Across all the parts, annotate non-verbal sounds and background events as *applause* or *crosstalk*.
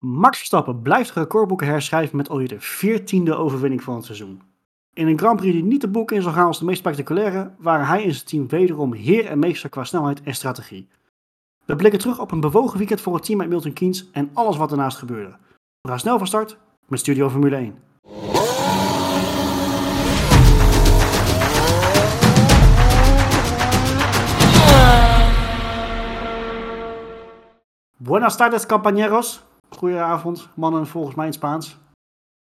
Max Verstappen blijft recordboeken herschrijven met alweer de veertiende overwinning van het seizoen. In een Grand Prix die niet de boek in zal gaan als de meest spectaculaire, waren hij en zijn team wederom heer en meester qua snelheid en strategie. We blikken terug op een bewogen weekend voor het team uit Milton Keynes en alles wat ernaast gebeurde. We gaan snel van start met Studio Formule 1. Buenas tardes, compañeros. Goedenavond, mannen, volgens mij in Spaans.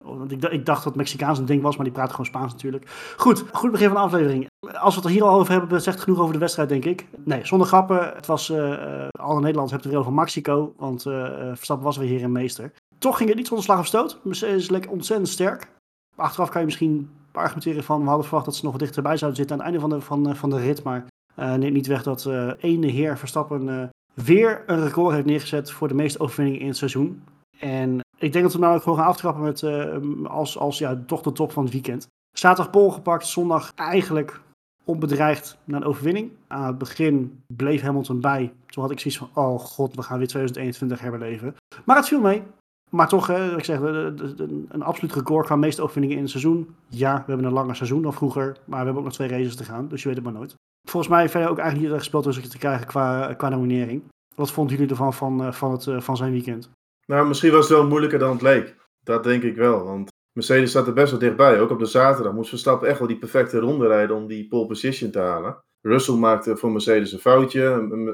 Want ik, ik dacht dat het Mexicaans een ding was, maar die praten gewoon Spaans natuurlijk. Goed, goed begin van de aflevering. Als we het er hier al over hebben, zegt genoeg over de wedstrijd, denk ik. Nee, zonder grappen. Het was, eh eh, alle Nederlanders hebben het er weer over Mexico, want eh, Verstappen was weer heer en meester. Toch ging het niet zonder slag of stoot. Mercedes is lekker ontzettend sterk. Achteraf kan je misschien argumenteren van, we hadden verwacht dat ze nog dichterbij zouden zitten aan het einde van de, van, van de rit. Maar eh neemt niet weg dat ene heer Verstappen weer een record heeft neergezet voor de meeste overwinningen in het seizoen. En ik denk dat we nou ook gewoon gaan aftrappen met, eh, als, als ja, toch de top van het weekend. Zaterdag pol gepakt, zondag eigenlijk onbedreigd naar een overwinning. Aan het begin bleef Hamilton bij. Toen had ik zoiets van, oh god, we gaan weer 2021 herbeleven. Maar het viel mee. Maar toch, ik zeg, een absoluut record qua meeste overwinningen in het seizoen. Ja, we hebben een langer seizoen dan vroeger, maar we hebben ook nog twee races te gaan, dus je weet het maar nooit. Volgens mij verder ook eigenlijk niet gespeeld tussen te krijgen qua, qua nominering. Wat vonden jullie ervan van, eh, van, het, eh, van zijn weekend? Nou, misschien was het wel moeilijker dan het leek. Dat denk ik wel. Want Mercedes zat er best wel dichtbij. Ook op de zaterdag moest Verstappen echt wel die perfecte ronde rijden om die pole position te halen. Russell maakte voor Mercedes een foutje.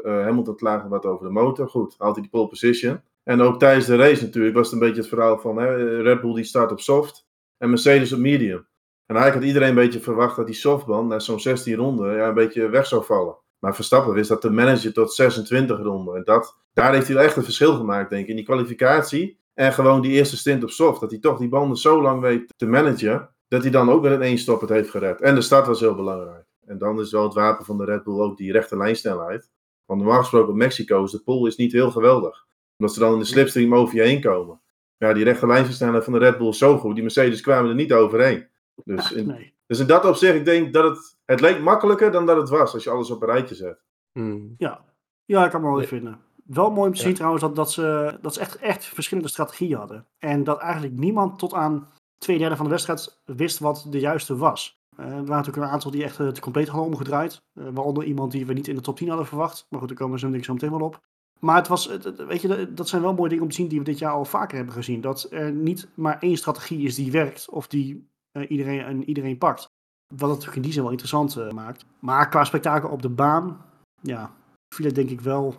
Eh, Hamilton klaagde wat over de motor. Goed, haalt hij die pole position. En ook tijdens de race natuurlijk was het een beetje het verhaal van hè, Red Bull die start op soft en Mercedes op medium. En eigenlijk had iedereen een beetje verwacht dat die softband na zo'n 16 ronden ja, een beetje weg zou vallen. Maar Verstappen wist dat te managen tot 26 ronden. En dat, daar heeft hij echt een verschil gemaakt, denk ik. In die kwalificatie en gewoon die eerste stint op soft. Dat hij toch die banden zo lang weet te managen, dat hij dan ook weer in één het heeft gered. En de start was heel belangrijk. En dan is wel het wapen van de Red Bull ook die rechte lijnsnelheid. Want normaal gesproken op Mexico is de pole is niet heel geweldig. Omdat ze dan in de slipstream over je heen komen. Ja, die rechte lijnsnelheid van de Red Bull is zo goed. Die Mercedes kwamen er niet overheen. Dus in, Nee. dus in dat opzicht, ik denk dat het, het leek makkelijker dan dat het was. Als je alles op een rijtje zet. Hmm. Ja. ja, ik kan me wel even vinden. Wel mooi om te Ja. zien trouwens dat, dat, ze, dat ze echt, echt verschillende strategieën hadden. En dat eigenlijk niemand tot aan twee derde van de wedstrijd wist wat de juiste was. Eh, er waren natuurlijk een aantal die echt eh, het compleet hadden omgedraaid. Eh, waaronder iemand die we niet in de top 10 hadden verwacht. Maar goed, daar komen ik zo meteen wel op. Maar het was, weet je, dat- zijn wel mooie dingen om te zien die we dit jaar al vaker hebben gezien. Dat er niet maar één strategie is die werkt of die eh, iedereen, en iedereen pakt. Wat het natuurlijk in die zin wel interessant eh, maakt. Maar qua spektakel op de baan, ja, viel het denk ik wel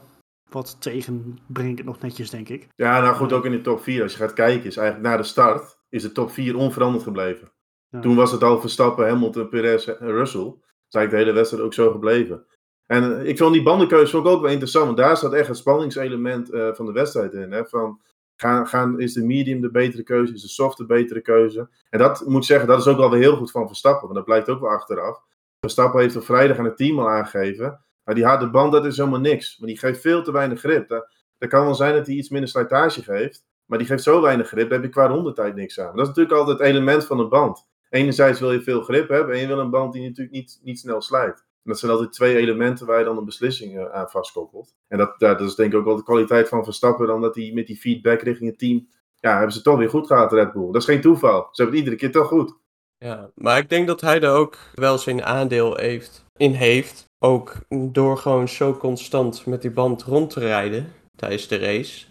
wat tegen, breng ik het nog netjes, denk ik. Ja, nou goed, ook in de top 4. Als je gaat kijken, is eigenlijk na de start is de top 4 onveranderd gebleven. Ja. Toen was het al Verstappen, Hamilton, Perez en Russell. Dat is eigenlijk de hele wedstrijd ook zo gebleven. En ik vond die bandenkeuze ik ook wel interessant. Want daar zat echt het spanningselement eh, van de wedstrijd in. Hè? Van, gaan, gaan, is de medium de betere keuze? Is de soft de betere keuze? En dat moet ik zeggen, dat is ook wel weer heel goed van Verstappen. Want dat blijkt ook wel achteraf. Verstappen heeft op vrijdag aan het team al aangegeven. Maar die harde band, dat is helemaal niks. Maar die geeft veel te weinig grip. Dat, dat kan wel zijn dat hij iets minder slijtage geeft. Maar die geeft zo weinig grip, daar heb je qua rondetijd niks aan. Dat is natuurlijk altijd het element van een band. Enerzijds wil je veel grip hebben en je wil een band die natuurlijk niet, niet snel slijt. Dat zijn altijd twee elementen waar je dan een beslissing eh, aan vastkoppelt. En dat, dat is denk ik ook wel de kwaliteit van Verstappen, dan dat hij met die feedback richting het team, ja, hebben ze toch weer goed gehad, Red Bull. Dat is geen toeval. Ze hebben het iedere keer toch goed. Ja, maar ik denk dat hij er ook wel zijn aandeel heeft, in heeft. Ook door gewoon zo constant met die band rond te rijden tijdens de race.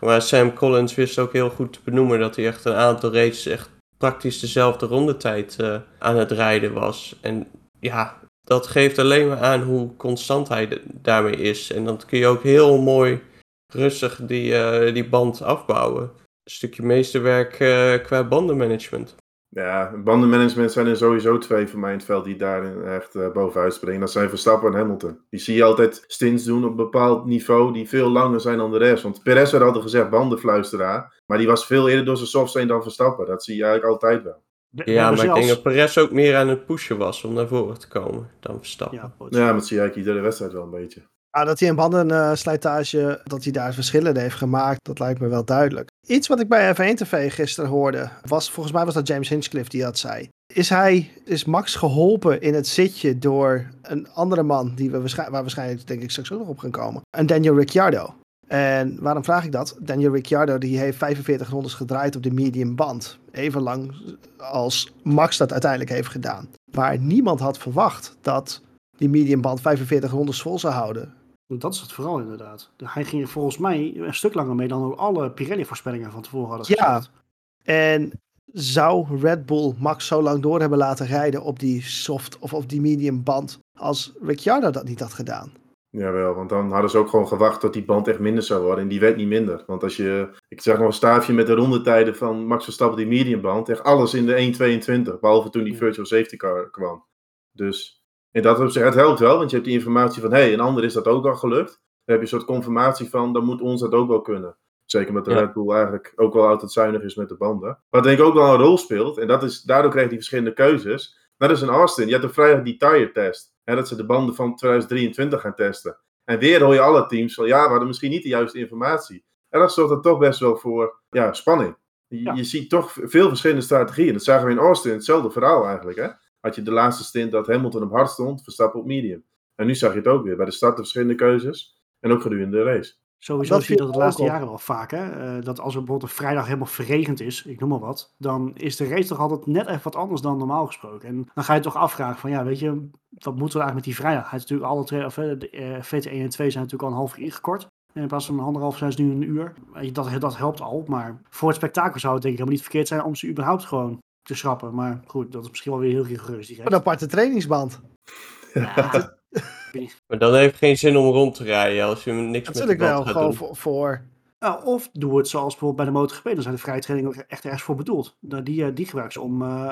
Maar Sam Collins wist ook heel goed te benoemen dat hij echt een aantal races echt praktisch dezelfde rondetijd eh aan het rijden was. En ja, dat geeft alleen maar aan hoe constant hij daarmee is. En dan kun je ook heel mooi rustig die, eh, die band afbouwen. Een stukje meesterwerk eh, qua bandenmanagement. Ja, bandenmanagement zijn er sowieso twee voor mij in het veld die daarin echt eh, bovenuit springen. Dat zijn Verstappen en Hamilton. Die zie je altijd stints doen op een bepaald niveau die veel langer zijn dan de rest. Want Perez werd altijd gezegd bandenfluisteraar. Maar die was veel eerder door zijn softsteen dan Verstappen. Dat zie je eigenlijk altijd wel. Ja, maar ik denk dat Perez ook meer aan het pushen was om naar voren te komen dan Verstappen. Ja, goed. Ja, maar dat zie je eigenlijk iedere wedstrijd wel een beetje. Ja, dat hij een bandenslijtage, dat hij daar verschillen heeft gemaakt, dat lijkt me wel duidelijk. Iets wat ik bij F1 TV gisteren hoorde, was volgens mij was dat James Hinchcliffe die dat zei. Is hij, is Max geholpen in het zitje door een andere man, die we waarschijnlijk, waar waarschijnlijk denk ik straks ook nog op gaan komen, een Daniel Ricciardo. En waarom vraag ik dat? Daniel Ricciardo die heeft 45 rondes gedraaid op de medium band. Even lang als Max dat uiteindelijk heeft gedaan. Waar niemand had verwacht dat die medium band 45 rondes vol zou houden. Dat is het vooral inderdaad. Hij ging er volgens mij een stuk langer mee dan ook alle Pirelli-voorspellingen van tevoren hadden Ja. gezegd. En zou Red Bull Max zo lang door hebben laten rijden op die soft of op die medium band als Ricciardo dat niet had gedaan? Jawel, want dan hadden ze ook gewoon gewacht tot die band echt minder zou worden. En die werd niet minder. Want als je, ik zeg nog een staafje met de rondetijden van Max Verstappen, die mediumband, echt alles in de 1.22. Behalve toen die virtual safety car kwam. Dus in dat opzicht, het helpt wel, want je hebt die informatie van, hé, hey, een ander is dat ook al gelukt. Dan heb je een soort confirmatie van, dan moet ons dat ook wel kunnen. Zeker omdat de Ja. Red Bull eigenlijk ook wel altijd zuinig is met de banden. Wat denk ik ook wel een rol speelt, en dat is, daardoor krijg je die verschillende keuzes. Dat is in Austin. Je hebt op vrijdag die tire test. Hè, dat ze de banden van 2023 gaan testen. En weer hoor je alle teams van ja, we hadden misschien niet de juiste informatie. En dat zorgt er toch best wel voor ja, spanning. Je, Ja. je ziet toch veel verschillende strategieën. Dat zagen we in Austin, hetzelfde verhaal eigenlijk. Hè? Had je de laatste stint dat Hamilton op hard stond, Verstappen op medium. En nu zag je het ook weer. Bij de start de verschillende keuzes. En ook gedurende de race. Sowieso Dat zie je dat de laatste jaren wel vaak. Hè? Eh, dat als er bijvoorbeeld een vrijdag helemaal verregend is, ik noem maar wat, dan is de race toch altijd net even wat anders dan normaal gesproken. En dan ga je toch afvragen van ja, weet je, wat moeten we eigenlijk met die vrijdag? Hij is natuurlijk alle twee, of, eh, de eh, VT1 en 2 zijn natuurlijk al een half uur ingekort. En in plaats van een anderhalf zijn ze nu een uur. Weet je, Dat, dat helpt al. Maar voor het spektakel zou het denk ik helemaal niet verkeerd zijn om ze überhaupt gewoon te schrappen. Maar goed, dat is misschien wel weer heel rigoureus. Een aparte trainingsband. Ja, *laughs* Maar dan heeft het geen zin om rond te rijden als je hem niks Natuurlijk met de wel, band gaat gewoon doen. voor, voor Nou, of doe het zoals bijvoorbeeld bij de MotoGP. Dan zijn de vrije trainingen ook echt ergens voor bedoeld. Die, eh, die gebruiken ze om eh,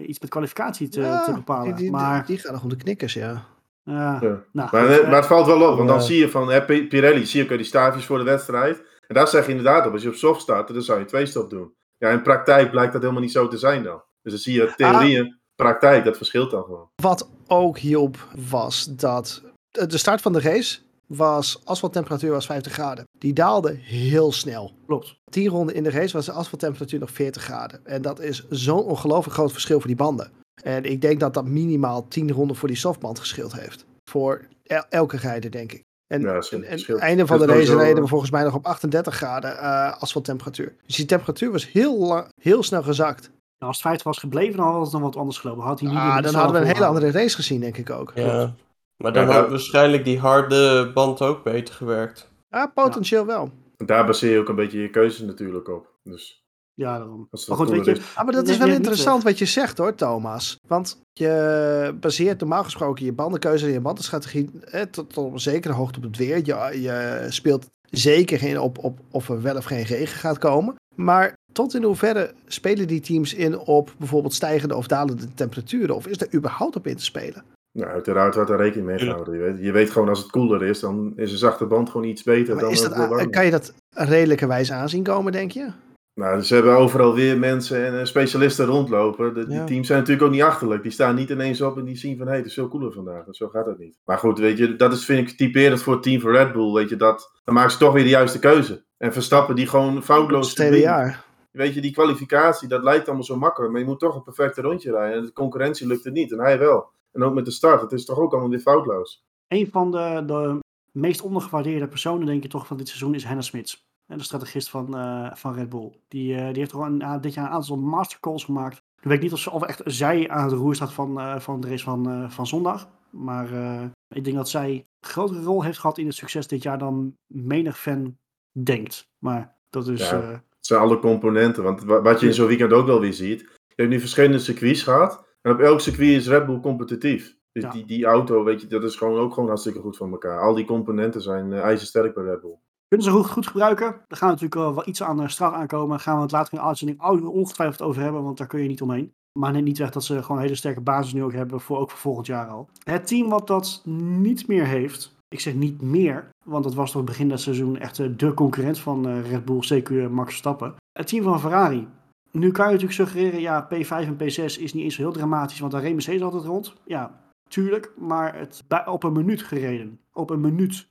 eh, iets met kwalificatie te, Ja, te bepalen. Die, die, maar, die gaan nog om de knikkers, ja. ja, Ja. nou, Maar, maar het valt wel op, want dan zie je van hè, Pirelli, zie je ook die staafjes voor de wedstrijd. En daar zeg je inderdaad op, als je op soft start, dan zou je twee stop doen. Ja, in praktijk blijkt dat helemaal niet zo te zijn dan. Dus dan zie je theorieën, praktijk, dat verschilt dan gewoon. Wat ook hielp was dat de start van de race was, asfalttemperatuur was 50 graden. Die daalde heel snel. klopt. 10 ronden in de race was de asfalttemperatuur nog 40 graden. En dat is zo'n ongelooflijk groot verschil voor die banden. En ik denk dat dat minimaal 10 ronden voor die softband geschild heeft. Voor el- elke rijder, denk ik. En, Ja, en, en scheelt. einde van de race reden we volgens mij nog op 38 graden eh, asfalttemperatuur. Dus die temperatuur was heel, lang, heel snel gezakt. Nou, als het 50 was gebleven, dan had het nog wat anders gelopen. Had hij niet Ah, dan hadden we een hele andere race gezien, denk ik ook. Ja. Maar dan Ja, had waarschijnlijk die harde band ook beter gewerkt. Ja, potentieel wel. Daar baseer je ook een beetje je keuzes natuurlijk op. Dus Ja, daarom. Maar dat goed, weet je, is. Ah, maar dat is wel interessant wat je zegt hoor, Thomas. Want je baseert normaal gesproken je bandenkeuze en je bandenstrategie eh, tot, tot op een zekere hoogte op het weer. Je, je speelt zeker geen op, op of er wel of geen regen gaat komen. Maar tot in hoeverre spelen die teams in op bijvoorbeeld stijgende of dalende temperaturen? Of is er überhaupt op in te spelen? Nou, uiteraard wordt er rekening mee gehouden. Je weet, je weet gewoon als het koeler is, dan is een zachte band gewoon iets beter Maar dan is een dat, kan je dat redelijkerwijs aanzien komen, denk je? Nou, ze hebben overal weer mensen en eh, specialisten rondlopen. De, die Ja. teams zijn natuurlijk ook niet achterlijk. Die staan niet ineens op en die zien van, hé, het is veel koeler vandaag. Zo gaat het niet. Maar goed, weet je, dat is, vind ik, typerend voor het team van Red Bull. Weet je, dat, dan maken ze toch weer de juiste keuze. En Verstappen die gewoon foutloos... Het hele jaar. Weet je, die kwalificatie, dat lijkt allemaal zo makkelijk. Maar je moet toch een perfecte rondje rijden. En de concurrentie lukt het niet. En hij wel. En ook met de start. Het is toch ook allemaal weer foutloos. een van de, de meest ondergewaardeerde personen, denk ik toch, van dit seizoen is Henna Smits. En de strategist van, eh, van Red Bull. Die, eh, die heeft gewoon een, dit jaar een aantal mastercalls gemaakt. Ik weet niet of, ze, of echt zij aan het roer staat van, eh, van de race van, eh, van zondag. Maar eh, ik denk dat zij een grotere rol heeft gehad in het succes dit jaar dan menig fan denkt. Maar dat is... Ja. eh, Het zijn alle componenten. Want wa- wat je in zo'n weekend ook wel weer ziet. Je hebt nu verschillende circuits gehad. En op elk circuit is Red Bull competitief. Dus Ja. die, die auto, weet je, dat is gewoon ook gewoon hartstikke goed van elkaar. Al die componenten zijn eh, ijzersterk bij Red Bull. Kunnen ze goed, goed gebruiken. Daar gaan natuurlijk wel, wel iets aan de straf aankomen. Daar gaan we het later in de uitzending ongetwijfeld over hebben, want daar kun je niet omheen. Maar neem niet weg dat ze gewoon een hele sterke basis nu ook hebben, voor, ook voor volgend jaar al. Het team wat dat niet meer heeft, ik zeg niet meer, want dat was toch begin dat seizoen echt eh, de concurrent van eh, Red Bull, CQ Max Verstappen. Het team van Ferrari. Nu kan je natuurlijk suggereren, ja, P5 en P6 is niet eens zo heel dramatisch, want daar reed Mercedes altijd rond. Ja, tuurlijk, maar het op een minuut gereden. Op een minuut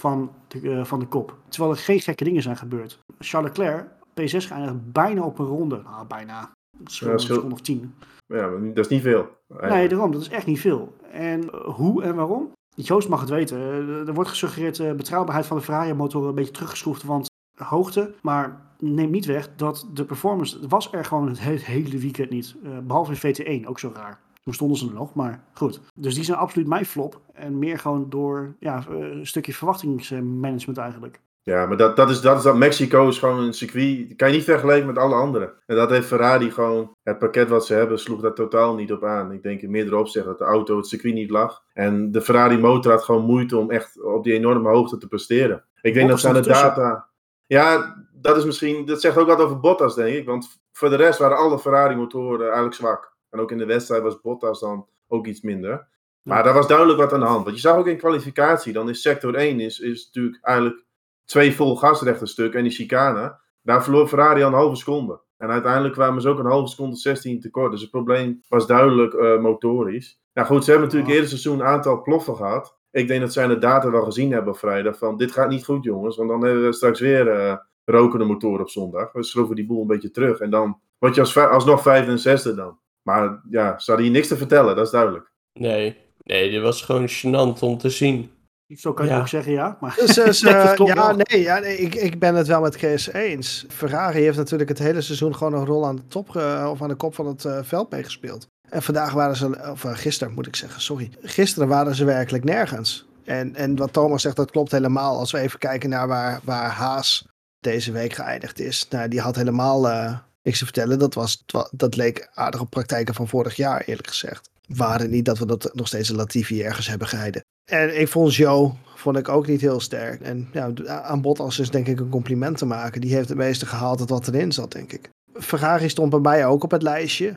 van de, eh, van de kop. Terwijl er geen gekke dingen zijn gebeurd. Charles Leclerc, P6 geëindigd bijna op een ronde. Nou, bijna. Een seconde of tien. Ja, dat is niet veel. Nee, daarom. Dat is echt niet veel. En eh, hoe en waarom? Joost mag het weten. Eh, Er wordt gesuggereerd de betrouwbaarheid van de Ferrari-motor een beetje teruggeschroefd, want hoogte. Maar neem niet weg dat de performance was er gewoon het he- hele weekend niet. Eh, behalve in VT1, ook zo raar. Toen stonden ze er nog, maar goed. Dus die zijn absoluut mijn flop. En meer gewoon door ja, eh, een stukje verwachtingsmanagement eigenlijk. Ja, maar dat, dat, is, dat is dat. Mexico is gewoon een circuit. Die kan je niet vergelijken met alle anderen. En dat heeft Ferrari gewoon. Het pakket wat ze hebben, sloeg daar totaal niet op aan. Ik denk in meerdere opzichten dat de auto het circuit niet lag. En de Ferrari motor had gewoon moeite om echt op die enorme hoogte te presteren. Ik denk dat ze aan de data. Ja, dat is misschien. Dat zegt ook wat over Bottas, denk ik. Want voor de rest waren alle Ferrari-motoren eigenlijk zwak. En ook in de wedstrijd was Bottas dan ook iets minder. Maar daar was duidelijk wat aan de hand. Want je zag ook in kwalificatie, dan is sector 1 is, is natuurlijk eigenlijk twee vol gasrechte stuk en die chicane. Daar verloor Ferrari al een halve seconde. En uiteindelijk kwamen ze ook een halve seconde 16 tekort. Dus het probleem was duidelijk eh, motorisch. Nou goed, ze hebben natuurlijk eerder seizoen een aantal ploffen gehad. Ik denk dat zij de data wel gezien hebben op vrijdag. Van dit gaat niet goed jongens. Want dan hebben we straks weer eh, rokende motoren op zondag. We schroeven die boel een beetje terug. En dan word je als, alsnog vijfde en zesde dan. Maar ja, ze hadden hier niks te vertellen, dat is duidelijk. Nee, nee, dit was gewoon gênant om te zien. Zo kan je Ja. ook zeggen, ja. Maar Dus, dus, *laughs* eh, klopt ja, wel. nee, ja, nee ik, ik ben het wel met Chris eens. Ferrari heeft natuurlijk het hele seizoen gewoon een rol aan de top ge- of aan de kop van het eh, veld meegespeeld. En vandaag waren ze, of eh, gisteren moet ik zeggen, sorry. Gisteren waren ze werkelijk nergens. En, en wat Thomas zegt, dat klopt helemaal. Als we even kijken naar waar, waar Haas deze week geëindigd is. Nou, die had helemaal eh, niks te vertellen. Dat, was, dat leek aardig op praktijken van vorig jaar, eerlijk gezegd. Waren niet dat we dat nog steeds een Latifi ergens hebben geheiden. En ik vond Joe vond ik ook niet heel sterk. En ja, aan Bottas is denk ik een compliment te maken. Die heeft het meeste gehaald wat erin zat, denk ik. Ferrari stond bij mij ook op het lijstje.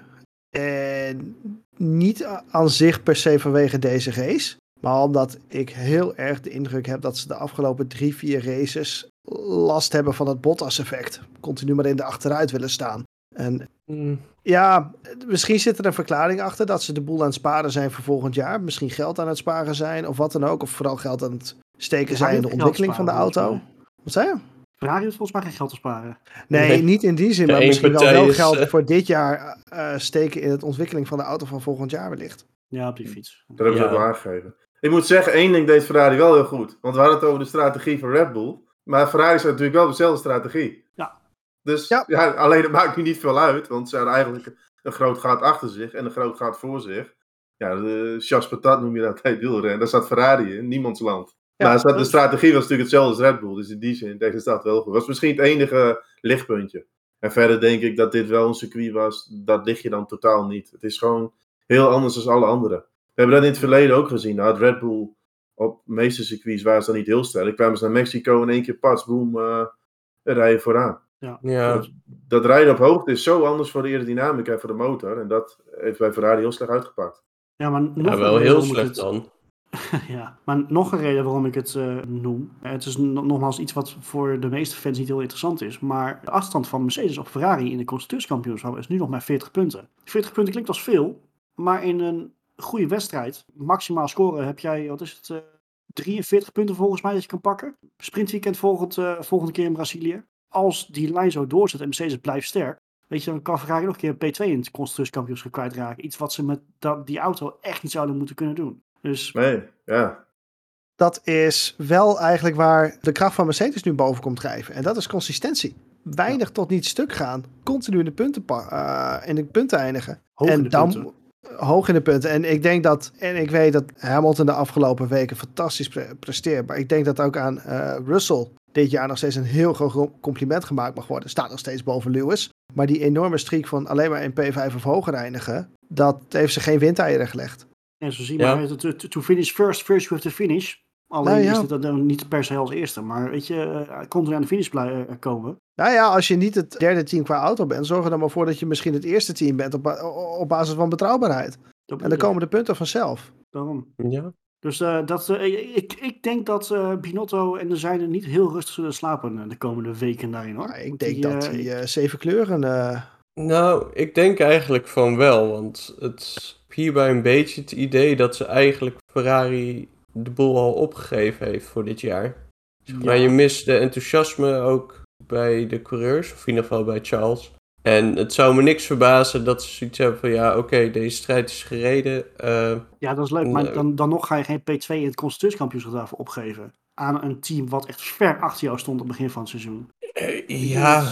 En niet aan zich per se vanwege deze race. Maar omdat ik heel erg de indruk heb dat ze de afgelopen drie, vier races last hebben van het Bottas-effect. Continu maar in de achteruit willen staan. En Mm, ja, misschien zit er een verklaring achter dat ze de boel aan het sparen zijn voor volgend jaar. Misschien geld aan het sparen zijn of wat dan ook. Of vooral geld aan het steken zijn in de ontwikkeling van de auto. Wat zei je? Ferrari heeft volgens mij geen geld te sparen. Nee, Nee. niet in die zin, De maar misschien wel, wel is, geld eh, voor dit jaar eh, steken in het ontwikkeling van de auto van volgend jaar wellicht. Ja, op die fiets. Dat hebben ze Ja. ook wel aangegeven. Ik moet zeggen, één ding deed Ferrari wel heel goed. Want we hadden het over de strategie van Red Bull. Maar Ferrari staat natuurlijk wel dezelfde strategie. Dus Ja. ja. alleen dat maakt nu niet veel uit. Want ze hadden eigenlijk een groot gat achter zich en een groot gat voor zich. Ja, de chasse patat noem je dat *laughs* bij wielrennen. Daar staat Ferrari in, niemands land. Ja, maar de strategie was natuurlijk hetzelfde als Red Bull. Dus in die zin tegen staat wel goed. was misschien het enige lichtpuntje. En verder denk ik dat dit wel een circuit was. Dat lig je dan totaal niet. Het is gewoon heel anders dan alle andere. We hebben dat in het verleden ook gezien. Nou, Red Bull op de meeste circuits waren ze dan niet heel sterk. Kwamen ze naar Mexico in één keer pas, boom, eh rijden vooraan. Ja, Dat, dat rijden op hoogte is zo anders voor de aerodynamica en voor de motor. En dat heeft bij Ferrari heel slecht uitgepakt. Ja, maar nog ja, een wel reden heel waarom ik slecht het- dan. *laughs* ja, maar nog een reden waarom ik het eh, noem. Het is no- nogmaals iets wat voor de meeste fans niet heel interessant is. Maar de afstand van Mercedes op Ferrari in de constructeurskampioenschap is nu nog maar 40 punten. 40 punten klinkt als veel, maar in een goede wedstrijd, maximaal scoren, heb jij, wat is het, eh, 43 punten volgens mij dat je kan pakken. Sprintweekend volgend, eh, volgende keer in Brazilië. Als die lijn zo doorzet en Mercedes blijft sterk, weet je, dan kan Ferrari nog een keer P2 in het constructeurskampioenschap kwijtraken. Iets wat ze met dat, die auto echt niet zouden moeten kunnen doen. Dus Nee, ja. Dat is wel eigenlijk waar de kracht van Mercedes nu boven komt drijven. En dat is consistentie. Weinig tot niet stuk gaan. Continu in de punten, eh, in de punten eindigen. hoog in en de dan punten. hoog in de punten. En ik denk dat, en ik weet dat Hamilton de afgelopen weken fantastisch pre- presteert. Maar ik denk dat ook aan eh, Russell dit jaar nog steeds een heel groot compliment gemaakt mag worden. Staat nog steeds boven Lewis. Maar die enorme streak van alleen maar in P5 of hoger eindigen, dat heeft ze geen windeieren gelegd. Ja, zo zie Ja. maar, to, finish first, first you have to finish. Alleen Nou ja. is het dan niet per se als eerste, maar weet je, eh, continu aan de finish eh, komen. Nou ja, als je niet het derde team qua auto bent, zorg er dan maar voor dat je misschien het eerste team bent op, op basis van betrouwbaarheid. Dat En dan komen de punten vanzelf. Daarom. Ja. Dus eh, dat, eh, ik, ik denk dat eh Binotto en de zijnen niet heel rustig zullen slapen de komende weken daarin hoor. Ik denk die, dat die eh, zeven kleuren. eh, Nou, ik denk eigenlijk van wel, want het is hierbij een beetje het idee dat ze eigenlijk Ferrari de boel al opgegeven heeft voor dit jaar. ja, Maar je mist de enthousiasme ook bij de coureurs, of in ieder geval bij Charles. En het zou me niks verbazen dat ze zoiets hebben van ja, oké, deze strijd is gereden. eh, Ja, dat is leuk, maar Nee. dan, dan nog ga je geen P2 in het constructeurskampioenschap daarvoor opgeven. Aan een team wat echt ver achter jou stond op het begin van het seizoen. eh, ja.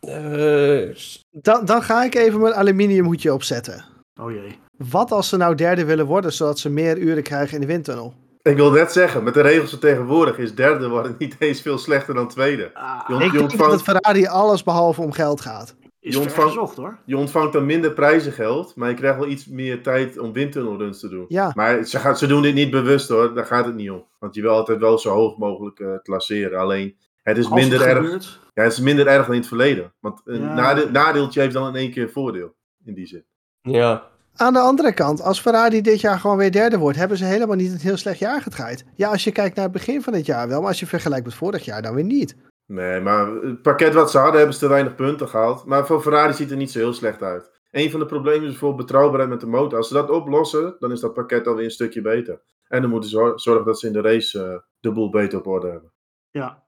eh, Dan, dan ga ik even mijn aluminiumhoedje opzetten. Oh jee. Wat als ze nou derde willen worden, zodat ze meer uren krijgen in de windtunnel? Ik wil net zeggen, met de regels van tegenwoordig is derde worden niet eens veel slechter dan tweede. Ah, Ik denk dat het Ferrari alles behalve om geld gaat. Is je ontvangt- gezocht hoor. je ontvangt dan minder prijzengeld, maar je krijgt wel iets meer tijd om windtunnelruns te doen. Ja, Maar ze, gaat, ze doen dit niet bewust hoor, daar gaat het niet om. Want je wil altijd wel zo hoog mogelijk eh, klasseren. Alleen, het is, Als minder het erg, gebeurt, ja, het is minder erg dan in het verleden. Want een Ja. nadeeltje heeft dan in één keer een voordeel, in die zin. ja. Aan de andere kant, als Ferrari dit jaar gewoon weer derde wordt, hebben ze helemaal niet een heel slecht jaar gedraaid. Ja, als je kijkt naar het begin van het jaar wel, maar als je vergelijkt met vorig jaar, dan weer niet. Nee, maar het pakket wat ze hadden, hebben ze te weinig punten gehaald. Maar voor Ferrari ziet er niet zo heel slecht uit. Een van de problemen is bijvoorbeeld betrouwbaarheid met de motor. Als ze dat oplossen, dan is dat pakket alweer een stukje beter. En dan moeten ze zor- zorgen dat ze in de race eh, de boel beter op orde hebben. ja.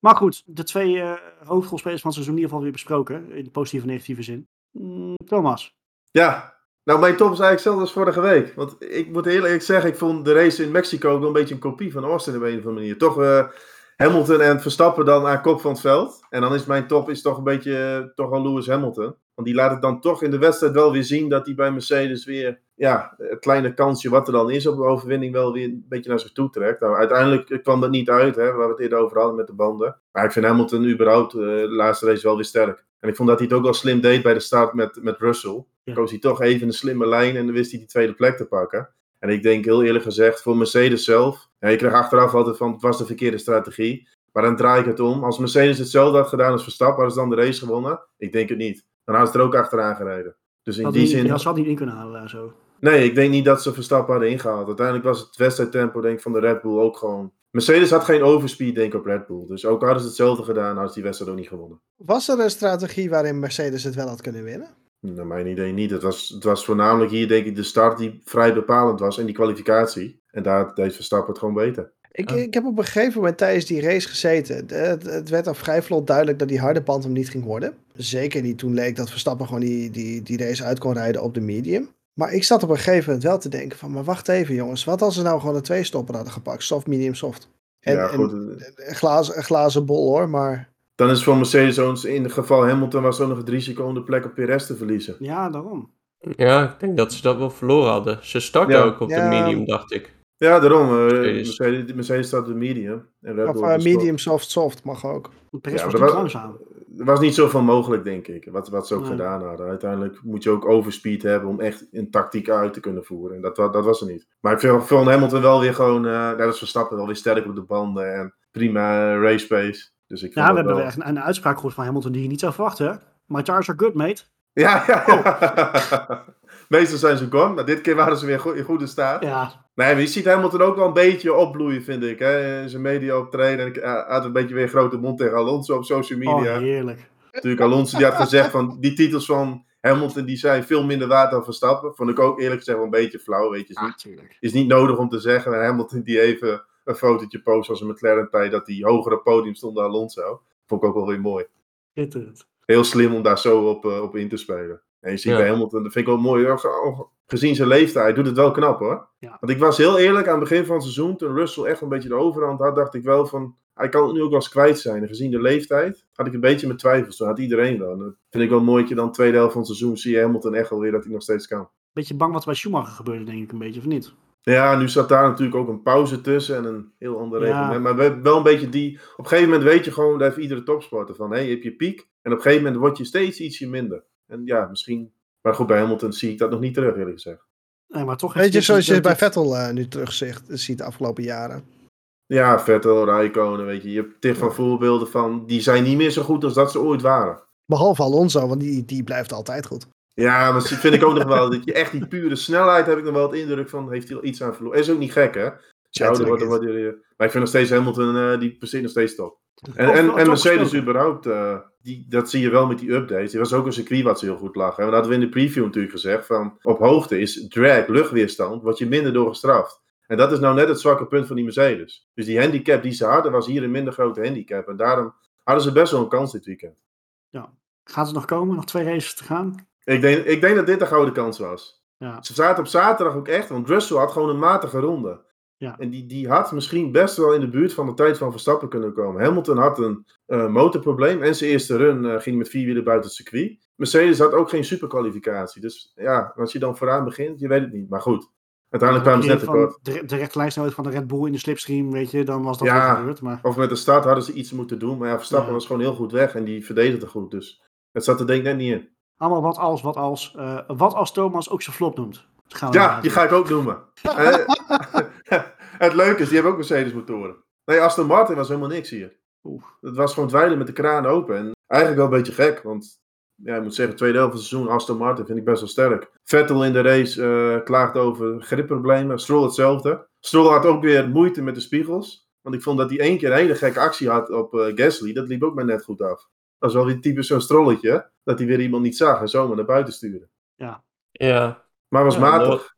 Maar goed, de twee eh, hoofdrolspelers van het seizoen in ieder geval weer besproken. In positieve en negatieve zin. Mm, Thomas. Ja, nou mijn top is eigenlijk hetzelfde als vorige week. Want ik moet heel eerlijk zeggen, ik vond de race in Mexico ook wel een beetje een kopie van Austin op een of andere manier. Toch eh, Hamilton en Verstappen dan aan kop van het veld. En dan is mijn top is toch een beetje eh, toch wel Lewis Hamilton. Want die laat het dan toch in de wedstrijd wel weer zien dat hij bij Mercedes weer ja, het kleine kansje wat er dan is op de overwinning wel weer een beetje naar zich toe trekt. Nou, uiteindelijk kwam dat niet uit, hè, waar we het eerder over hadden met de banden. Maar ik vind Hamilton überhaupt eh, de laatste race wel weer sterk. En ik vond dat hij het ook wel slim deed bij de start met, met Russell. Ja. Koos hij toch even een slimme lijn en dan wist hij die tweede plek te pakken. En ik denk heel eerlijk gezegd, voor Mercedes zelf, ja, je kreeg achteraf altijd van het was de verkeerde strategie. Maar dan draai ik het om. Als Mercedes hetzelfde had gedaan als Verstappen, hadden ze dan de race gewonnen? Ik denk het niet. Dan hadden ze er ook achteraan gereden. Dus in Had die niet, zin. ja, ze had niet in kunnen halen daar zo. Nee, ik denk niet dat ze Verstappen hadden ingehaald. Uiteindelijk was het wedstrijdtempo denk ik, van de Red Bull ook gewoon... Mercedes had geen overspeed denk ik op Red Bull. Dus ook hadden ze hetzelfde gedaan, hadden ze die wedstrijd ook niet gewonnen. Was er een strategie waarin Mercedes het wel had kunnen winnen? Naar mijn idee niet. Het was, het was voornamelijk hier denk ik de start die vrij bepalend was en die kwalificatie. En daar deed Verstappen het gewoon beter. Ik, Ah. ik heb op een gegeven moment tijdens die race gezeten. Het, het werd al vrij vlot duidelijk dat die harde band hem niet ging worden. Zeker niet toen leek dat Verstappen gewoon die, die, die race uit kon rijden op de medium. Maar ik zat op een gegeven moment wel te denken van, maar wacht even jongens. Wat als ze nou gewoon een twee stopper hadden gepakt? Soft, medium, soft. En, ja, goed. en een, glazen, een glazen bol hoor, maar Dan is voor Mercedes in het geval Hamilton was ook nog het risico om de plek op Perez te verliezen. Ja, daarom. Ja, ik denk dat ze dat wel verloren hadden. Ze starten Ja. ook op Ja. de medium, dacht ik. Ja, daarom. eh, Mercedes. Mercedes, staat op de medium. En Red of Bull eh, medium, soft, soft mag ook. Perez Ja, was langzaam. Er was niet zoveel mogelijk, denk ik. Wat, wat ze ook Nee. gedaan hadden. Uiteindelijk moet je ook overspeed hebben om echt een tactiek uit te kunnen voeren. En dat, dat was er niet. Maar ik vind van Hamilton wel weer gewoon, eh net als Verstappen, wel weer sterk op de banden. En prima eh, race pace. Dus ik Ja, dat we hebben wel... echt een, een uitspraak gehoord van Hamilton die je niet zou verwachten. My tires are good, mate. Ja, ja, ja. *laughs* Meestal zijn ze gone, maar dit keer waren ze weer in goede staat. Ja, Nee, maar je ziet Hamilton ook wel een beetje opbloeien, vind ik. Hè? In zijn media optreden. En ik hij had een beetje weer een grote mond tegen Alonso op social media. oh, heerlijk. Natuurlijk, Alonso die had gezegd van die titels van Hamilton die zijn veel minder waard dan Verstappen. Vond ik ook eerlijk gezegd wel een beetje flauw. Weet je, is niet, tuurlijk. is niet nodig om te zeggen. Maar Hamilton die even een fotootje post als een McLaren tijd dat die hoger op podium stond dan Alonso. Vond ik ook wel weer mooi. Schitterend. Heel slim om daar zo op, eh, op in te spelen. En je ziet Ja. bij Hamilton, dat vind ik wel mooi. Gezien zijn leeftijd, hij doet het wel knap hoor. Ja. Want ik was heel eerlijk aan het begin van het seizoen, toen Russell echt een beetje de overhand had, dacht ik wel van, hij kan het nu ook wel eens kwijt zijn. En gezien de leeftijd, had ik een beetje mijn twijfels. Toen had iedereen wel. En dat vind ik wel mooi dat je dan tweede helft van het seizoen zie je Hamilton echt wel weer dat hij nog steeds kan. Beetje bang wat er bij Schumacher gebeurde, denk ik een beetje, of niet? Ja, nu zat daar natuurlijk ook een pauze tussen en een heel ander Ja. reglement. Maar we- wel een beetje die. Op een gegeven moment weet je gewoon, dat heeft iedere topsporter van. Hé, je hebt je piek. En op een gegeven moment word je steeds ietsje minder. En ja, misschien. Maar goed, bij Hamilton zie ik dat nog niet terug, eerlijk gezegd. Nee, maar toch Weet je, zoals je bij Vettel eh, nu terug ziet, ziet de afgelopen jaren. Ja, Vettel, Raikkonen, weet je. Je hebt tig van voorbeelden van. Die zijn niet meer zo goed als dat ze ooit waren. Behalve Alonso, want die, die blijft altijd goed. Ja, maar dat vind ik ook nog wel. Dat je echt die pure snelheid heb ik nog wel het indruk van. Heeft hij al iets aan verloren. Is ook niet gek, hè? Als je Ja, ouder wordt, word je. Maar ik vind nog steeds Hamilton, eh, die presteert nog steeds top. En, en, Mercedes überhaupt, eh, die, dat zie je wel met die updates. Die was ook een circuit wat ze heel goed lag. En dat hadden we in de preview natuurlijk gezegd. Van, op hoogte is drag, luchtweerstand, word je minder door gestraft. En dat is nou net het zwakke punt van die Mercedes. Dus die handicap die ze hadden, was hier een minder grote handicap. En daarom hadden ze best wel een kans dit weekend. Gaat het nog komen? Nog twee races te gaan? Ik denk, ik denk dat dit de gouden kans was. Ja. Ze zaten op zaterdag ook echt, want Russell had gewoon een matige ronde. Ja. En die, die had misschien best wel in de buurt van de tijd van Verstappen kunnen komen. Hamilton had een eh, motorprobleem en zijn eerste run eh, ging met vier wielen buiten het circuit. Mercedes had ook geen superkwalificatie. Dus ja, als je dan vooraan begint, je weet het niet. Maar goed, uiteindelijk kwamen ze net tekort. De, de rechte lijnsnelheid van de Red Bull in de slipstream, weet je, dan was dat Ja. gebeurd. Maar Of met de start hadden ze iets moeten doen. Maar ja, Verstappen Ja. was gewoon heel goed weg en die verdedigde goed. Dus het zat er denk ik net niet in. Allemaal wat als, wat als. eh, wat als Thomas ook zijn flop noemt. Gaan we Ja, die ga ik ook noemen. Eh, *laughs* het leuke is, die hebben ook Mercedes motoren. Nee, Aston Martin was helemaal niks hier. Oeh. Het was gewoon dweilen met de kraan open. En eigenlijk wel een beetje gek, want ja, ik moet zeggen, tweede helft van het seizoen Aston Martin vind ik best wel sterk. Vettel in de race eh, klaagt over gripproblemen. Stroll hetzelfde. Stroll had ook weer moeite met de spiegels. Want ik vond dat hij één keer een hele gekke actie had op eh, Gasly. Dat liep ook maar net goed af. Dat was wel weer typisch zo'n strolletje. Dat hij weer iemand niet zag en zomaar naar buiten stuurde. Ja, Maar was Ja, matig.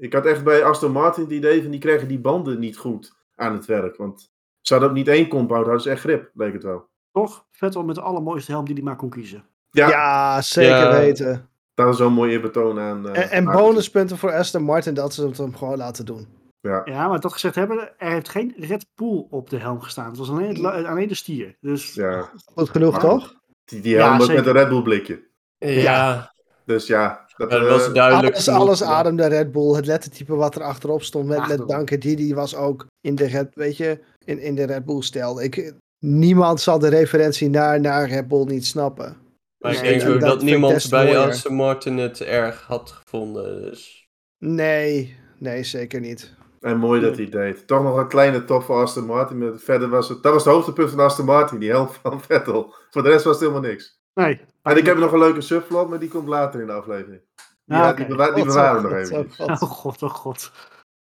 Ik had echt bij Aston Martin het idee van die kregen die banden niet goed aan het werk. Want ze hadden ook niet één compound, hadden ze echt grip, leek het wel. Toch? Vettel met de allermooiste helm die hij maar kon kiezen. Ja, Ja, zeker Ja. weten. dat is zo'n mooi eerbetoon aan. eh, En, en bonuspunten voor Aston Martin dat ze het hem gewoon laten doen. Ja. Ja, maar dat gezegd hebben, er heeft geen Red Bull op de helm gestaan. Het was alleen, het, alleen de stier. Dus ja, Goed genoeg, toch? die, die helm met een Red Bull blikje. ja. Dus ja, dat, dat eh, was duidelijk. Alles, alles ademde Red Bull. Het lettertype wat er achterop stond met, met. Danke Didi was ook in de Red, weet je, in, in de Red Bull stijl. Ik, niemand zal de referentie naar, naar Red Bull niet snappen. Maar ik Nee, denk en ook dat niemand bij. Aston Martin het erg had gevonden. Dus. Nee, nee, zeker niet. En mooi dat hij deed. Toch nog een kleine top voor Aston Martin. Maar verder was het, dat was het hoogtepunt van Aston Martin, die helm van *laughs* Vettel. Voor de rest was het helemaal niks. nee. En ik heb nog een leuke subplot, maar die komt later in de aflevering. Die, Ah, ja, die, bewa- die God, bewaren we nog even. God. Oh god, oh god.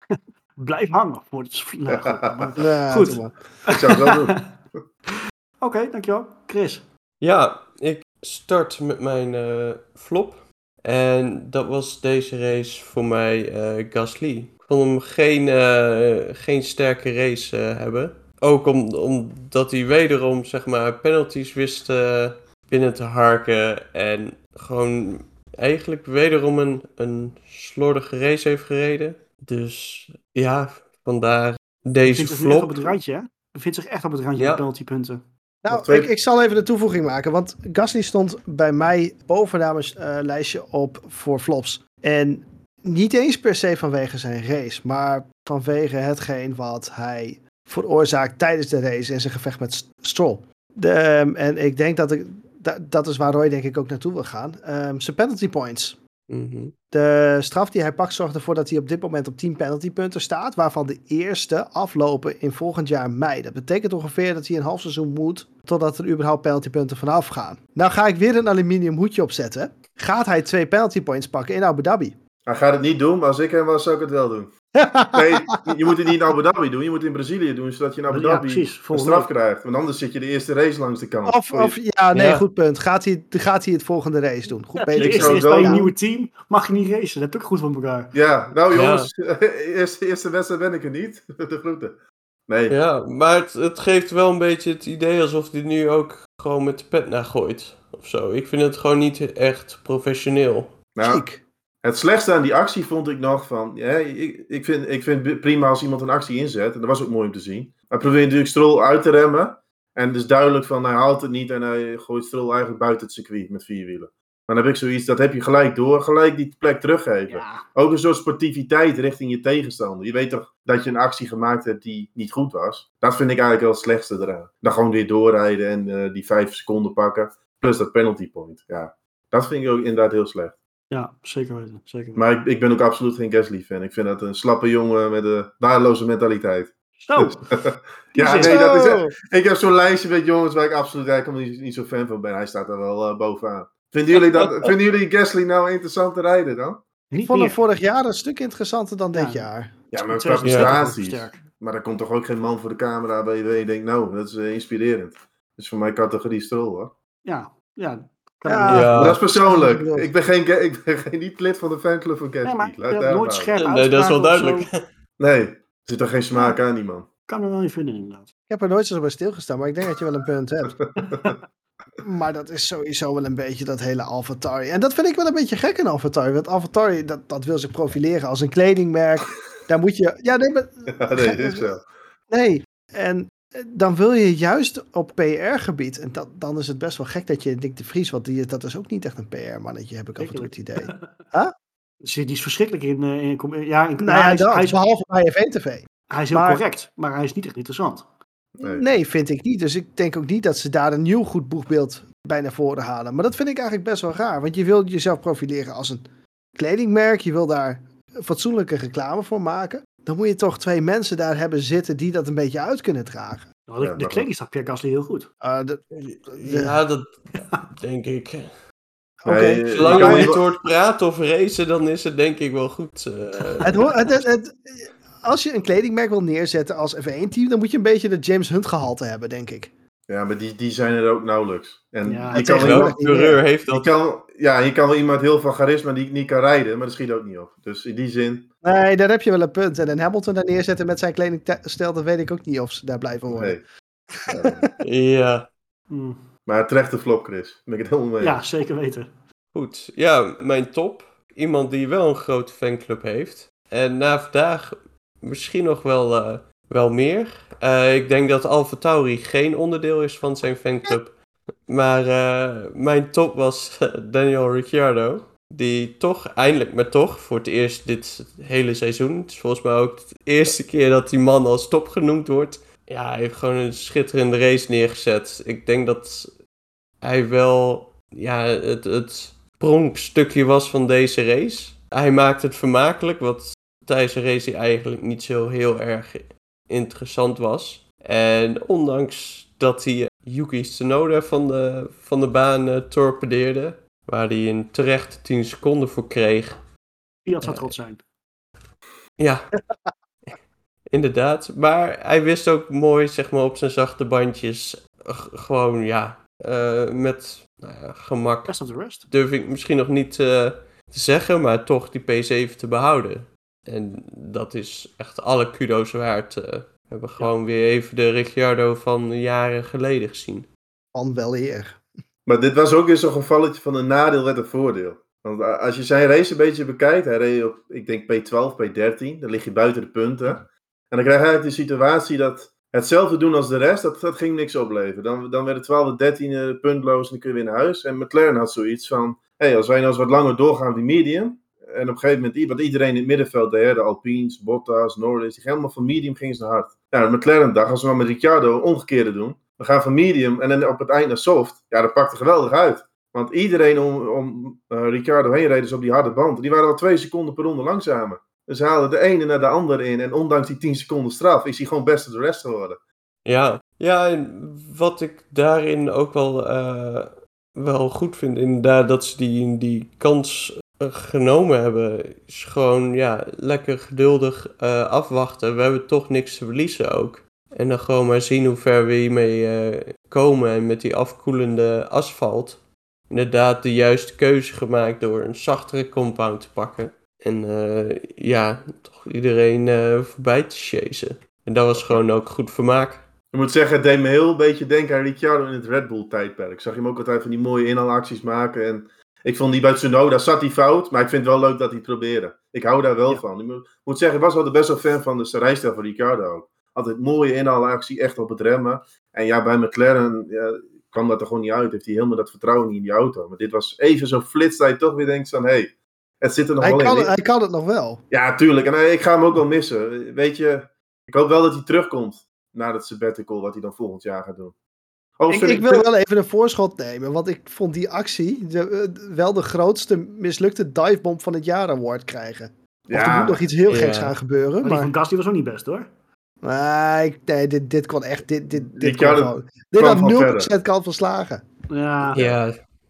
*laughs* Blijf hangen voor het... Nou, goed. *laughs* Ik zou het wel doen. Oké, dankjewel. Chris. Ja, ik start met mijn eh, flop. En dat was deze race voor mij eh, Gasly. Vond hem geen, eh, geen sterke race eh, hebben. Ook om, omdat hij wederom zeg maar, penalties wist eh, binnen te harken. En gewoon eigenlijk wederom een, een slordige race heeft gereden. Dus ja, vandaar deze Vindt echt op flop. het randje, hè? Vindt zich echt op het randje Ja. met penaltypunten. Nou, ik, ik zal even de toevoeging maken. Want Gasly stond bij mij bovenaan mijn eh, lijstje op voor flops. En niet eens per se vanwege zijn race, maar vanwege hetgeen wat hij veroorzaakt tijdens de race en zijn gevecht met Stroll. De, ehm, en ik denk dat ik, da- dat is waar Roy denk ik ook naartoe wil gaan. Ehm, zijn penalty points. Mhm. De straf die hij pakt zorgt ervoor dat hij op dit moment op 10 penaltypunten staat, waarvan de eerste aflopen in volgend jaar mei. Dat betekent ongeveer dat hij een half seizoen moet totdat er überhaupt penaltypunten vanaf gaan. Nou ga ik weer een aluminium hoedje opzetten. Gaat hij twee penalty points pakken in Abu Dhabi? Hij gaat het niet doen, maar als ik hem was, zou ik het wel doen. *laughs* Nee, je moet het niet in Abu Dhabi doen. Je moet het in Brazilië doen, zodat je in Abu Ja, Dhabi precies, een straf week. krijgt. Want anders zit je de eerste race langs de kant. Of, ja, nee, Ja. goed punt. Gaat hij, gaat hij het volgende race doen? Goed Ja, bezig. ik eerst, zou eerst het bij wel een nieuwe team mag je niet racen. Dat heb ik ook goed van elkaar. Ja, nou Ja. jongens, *laughs* eerste, eerste wedstrijd ben ik er niet. *laughs* De groeten. Nee, Ja, maar het, het geeft wel een beetje het idee alsof hij nu ook gewoon met de pet naar gooit. Of zo. Ik vind het gewoon niet echt professioneel. nou. Het slechtste aan die actie vond ik nog van... Ja, ik, ik, vind, ik vind prima als iemand een actie inzet. En dat was ook mooi om te zien. Hij probeert natuurlijk Stroll uit te remmen. En het is duidelijk van hij haalt het niet en hij gooit Stroll eigenlijk buiten het circuit met vier wielen. Dan heb ik zoiets, dat heb je gelijk door. Gelijk die plek teruggeven. Ja, Ook een soort sportiviteit richting je tegenstander. Je weet toch dat je een actie gemaakt hebt die niet goed was. Dat vind ik eigenlijk wel het slechtste eraan. Dan gewoon weer doorrijden en eh, die vijf seconden pakken. Plus dat penalty point. Ja, dat vind ik ook inderdaad heel slecht. Ja zeker weten. Zeker weten. Maar ik, ik ben ook absoluut geen Gasly fan. Ik vind dat een slappe jongen met een waardeloze mentaliteit. Zo, *laughs* Dus- ja, nee, dat is Ik heb zo'n lijstje met jongens waar ik absoluut eigenlijk niet, niet zo fan van ben. Hij staat er wel eh, bovenaan. Vinden jullie, dat, *laughs* vinden jullie Gasly nou interessant te rijden dan? Ik vond hem vorig jaar een stuk interessanter dan dit Ja. jaar. Ja, maar qua prestaties. sterk. Maar er komt toch ook geen man voor de camera bij je denkt, nou, dat is eh, inspirerend. Dat is voor mij categorie Stroll, hoor. Ja, ja. Ja. dat is persoonlijk. ik ben geen, ik ben geen niet lid van de fanclub van Gasly. Nee, maar Laat nooit scherp Nee, dat is wel zo. duidelijk. Nee, er zit toch geen smaak aan die man. Kan er wel in vinden, inderdaad. Ik heb er nooit zo bij stilgestaan, maar ik denk dat je wel een punt hebt. *laughs* Maar dat is sowieso wel een beetje dat hele AlphaTauri. En dat vind ik wel een beetje gek in AlphaTauri. Want AlphaTauri, dat, dat wil zich profileren als een kledingmerk. Daar moet je... Ja, nee, maar, *laughs* Ja, nee, is zo. nee. En dan wil je juist op PR-gebied. En dat, dan is het best wel gek dat je Dick de Vries... Want die, dat is ook niet echt een PR-mannetje, heb ik af en toe het idee. Dus die is verschrikkelijk in... eh, in, com- ja, in, Nou ja, hij, is, dat, hij, is, behalve bij FNTV. hij is heel maar- correct, maar hij is niet echt interessant. Nee. Nee, vind ik niet. Dus ik denk ook niet dat ze daar een nieuw goed boegbeeld bij naar voren halen. Maar dat vind ik eigenlijk best wel raar. Want je wil jezelf profileren als een kledingmerk. Je wil daar fatsoenlijke reclame voor maken. Dan moet je toch twee mensen daar hebben zitten die dat een beetje uit kunnen dragen. Nou, de, Ja, de kleding staat Pierre Gasly heel goed. Uh, de- Ja, dat *laughs* denk ik. Oké. Zolang je je niet- hoort praten of racen, dan is het denk ik wel goed. eh. Het, het, het, het- als je een kledingmerk wil neerzetten als F1-team, dan moet je een beetje de James Hunt gehalte hebben, denk ik. Ja, maar die, die zijn er ook nauwelijks. En Ja, je, kan wel coureur heeft je, dat? kan, ja, je kan wel iemand heel veel charisma die niet kan rijden, maar dat schiet ook niet op. Dus in die zin, Nee, daar heb je wel een punt. En een Hamilton daar neerzetten met zijn kledingstijl, dan weet ik ook niet of ze daar blij van worden. nee. *laughs* Ja, Hmm. maar terecht de flop, Chris. Ben ik het helemaal mee. Ja, zeker weten. goed. Ja, mijn top. Iemand die wel een grote fanclub heeft. En na vandaag misschien nog wel, eh, wel meer. Eh, ik denk dat Alfa Tauri geen onderdeel is van zijn fanclub. Maar eh, mijn top was Daniel Ricciardo. Die toch, eindelijk maar toch, voor het eerst dit hele seizoen. Het is volgens mij ook de eerste keer dat die man als top genoemd wordt. Ja, hij heeft gewoon een schitterende race neergezet. Ik denk dat hij wel ja, het, het pronkstukje was van deze race. Hij maakt het vermakelijk, wat tijdens een race eigenlijk niet zo heel erg interessant was. En ondanks dat hij Yuki Tsunoda van de, van de baan eh, torpedeerde, waar hij een terechte 10 seconden voor kreeg. Fiat zou trots zijn. Ja, *laughs* inderdaad. Maar hij wist ook mooi, zeg maar, op zijn zachte bandjes, gewoon ja, eh, met nou ja, gemak Best of the rest. durf ik misschien nog niet eh, te zeggen, maar toch die P7 te behouden. En dat is echt alle kudo's waard. eh. we hebben gewoon weer even de Ricciardo van jaren geleden gezien. Van wel eer. Maar dit was ook weer zo'n gevalletje van een nadeel werd een voordeel. Want als je zijn race een beetje bekijkt, hij reed op, ik denk P12, P13, dan lig je buiten de punten. En dan krijg je eigenlijk de situatie dat hetzelfde doen als de rest, dat, dat ging niks opleveren. Dan, dan werden 12 13 puntloos en dan kun je weer naar huis. En McLaren had zoiets van, hé, hey, als wij nou eens wat langer doorgaan op die medium, en op een gegeven moment, want iedereen in het middenveld hè, de Alpines, Bottas, Norris, die gingen allemaal van medium gingen ze naar hard. Ja, McLaren dacht, als we maar met Ricciardo omgekeerde doen, we gaan van medium en dan op het eind naar soft, ja, dat pakte geweldig uit. Want iedereen om, om eh, Ricciardo heen reed dus op die harde band. Die waren al twee seconden per ronde langzamer. Dus ze haalden de ene naar de andere in. En ondanks die 10 seconden straf is hij gewoon best de rest geworden. Ja, ja en wat ik daarin ook wel, eh, wel goed vind, inderdaad, dat ze die, die kans eh, genomen hebben, is gewoon ja, lekker geduldig afwachten. We hebben toch niks te verliezen ook. En dan gewoon maar zien hoe ver we hiermee eh, komen. En met die afkoelende asfalt, inderdaad de juiste keuze gemaakt door een zachtere compound te pakken. En eh, ja, toch iedereen eh, voorbij te chasen. En dat was gewoon ook goed vermaak. Ik moet zeggen, het deed me heel een beetje denken aan Ricciardo in het Red Bull tijdperk. Ik zag hem ook altijd van die mooie inhaalacties maken. En ik vond die bij Tsunoda zat hij fout. Maar ik vind het wel leuk dat hij het probeerde. Ik hou daar wel Ja. van. Ik moet, moet zeggen, ik was altijd best wel fan van de rijstijl van Ricciardo ook. Altijd mooie inhaalactie, echt op het remmen. En ja, bij McLaren ja, kwam dat er gewoon niet uit. Heeft hij helemaal dat vertrouwen niet in die auto. Maar dit was even zo'n flits dat je toch weer denkt van... Hé, hey, het zit er nog Hij wel kan, in. het- hij kan het nog wel. Ja, tuurlijk. En ik ga hem ook wel missen. Weet je, ik hoop wel dat hij terugkomt na het sabbatical, wat hij dan volgend jaar gaat doen. Oh, Ik, ik wil wel even een voorschot nemen, want ik vond die actie de, eh, wel de grootste mislukte divebomb van het jaar award krijgen. Of er Ja, moet nog iets heel Ja. geks gaan gebeuren, Maar die maar... van Gasly was ook niet best hoor. Nee, ik- nee dit, dit kon echt... Dit, dit, dit, kon gewoon, dit had van 0% verre. kans van slagen. Ja, Ja,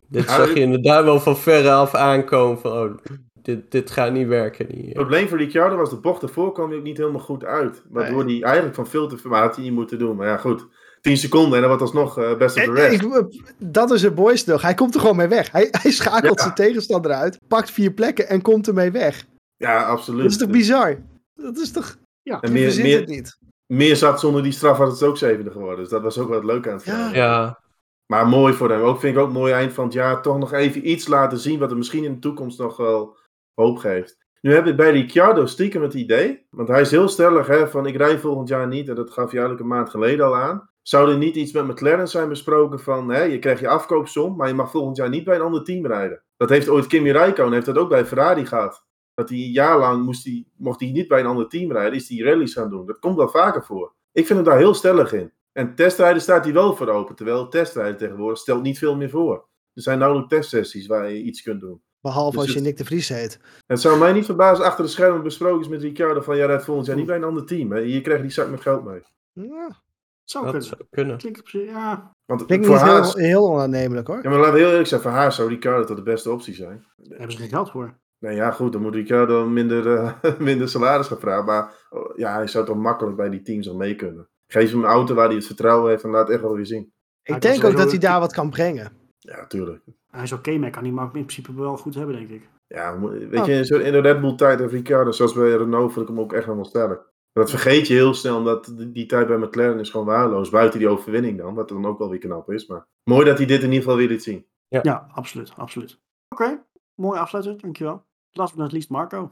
dit Ja, zag je inderdaad wel van verre af aankomen van, oh, dit, dit gaat niet werken. Het hier. probleem voor Ricciardo was de bocht ervoor kwam hij ook niet helemaal goed uit. Waardoor hij eigenlijk van veel te veel maar had hij niet moeten doen. Maar ja, goed. 10 seconden en dan wordt alsnog eh best of the En rest. ik- dat is het mooiste nog. Hij komt er gewoon mee weg. Hij, hij schakelt Ja. zijn tegenstander uit, pakt vier plekken en komt ermee weg. Ja, absoluut. Dat is toch bizar? Dat is toch... ja. En meer, meer, het niet. meer zat zonder die straf had het ook zevende geworden. Dus dat was ook wel het leuke aan het Ja. verhaal. Ja, Maar mooi voor hem. Ook vind ik ook mooi eind van het jaar. Toch nog even iets laten zien wat er misschien in de toekomst nog wel hoop geeft. Nu heb ik bij Ricciardo stiekem het idee. Want hij is heel stellig hè, van ik rij volgend jaar niet. En dat gaf hij eigenlijk een maand geleden al aan. Zou er niet iets met McLaren zijn besproken van hè, je krijgt je afkoopsom. Maar je mag volgend jaar niet bij een ander team rijden. Dat heeft ooit Kimi Räikkönen heeft dat ook bij Ferrari gehad. Dat hij een jaar lang moest hij, mocht hij niet bij een ander team rijden. Is hij rallies gaan doen. Dat komt wel vaker voor. Ik vind hem daar heel stellig in. En testrijden staat hij wel voor open. Terwijl testrijden tegenwoordig stelt niet veel meer voor. Er zijn nauwelijks testsessies waar je iets kunt doen. Behalve Dus als je Nick de Vries heet. Het zou mij niet verbazen achter de schermen besproken is met Ricciardo van ja, rijdt volgend jaar niet bij een ander team. Hè. Hier krijg je die zak met geld mee. Ja, Zou Dat kunnen. zou kunnen. Klinkt op zich, ja. Want klinkt voor niet haar, heel, heel onaannemelijk hoor. ja, maar laten we heel eerlijk zijn, voor haar zou Ricciardo toch de beste optie zijn. Daar hebben ze geen geld voor. Nee, ja, goed, dan moet Ricciardo minder, eh, *laughs* minder salaris gaan vragen. Maar oh, ja, hij zou toch makkelijk bij die teams al mee kunnen. Geef hem een auto waar hij het vertrouwen heeft en laat het echt wel weer zien. Ik denk ook dat hij daar wat kan brengen. Ja, tuurlijk. Hij is oké, maar kan die markt in principe wel goed hebben, denk ik. Ja, weet je, in zo'n- in de Red Bull tijd heeft Ricciardo, zoals bij Renault, vond ik hem ook echt helemaal sterk. Dat vergeet je heel snel, omdat die, tijd bij McLaren is gewoon waardeloos. Buiten die overwinning dan, wat dan ook wel weer knap is. Maar mooi dat hij dit in ieder geval weer liet zien. Ja, absoluut, absoluut. Oké, mooi afsluiten, dankjewel. Last but not least, Marco.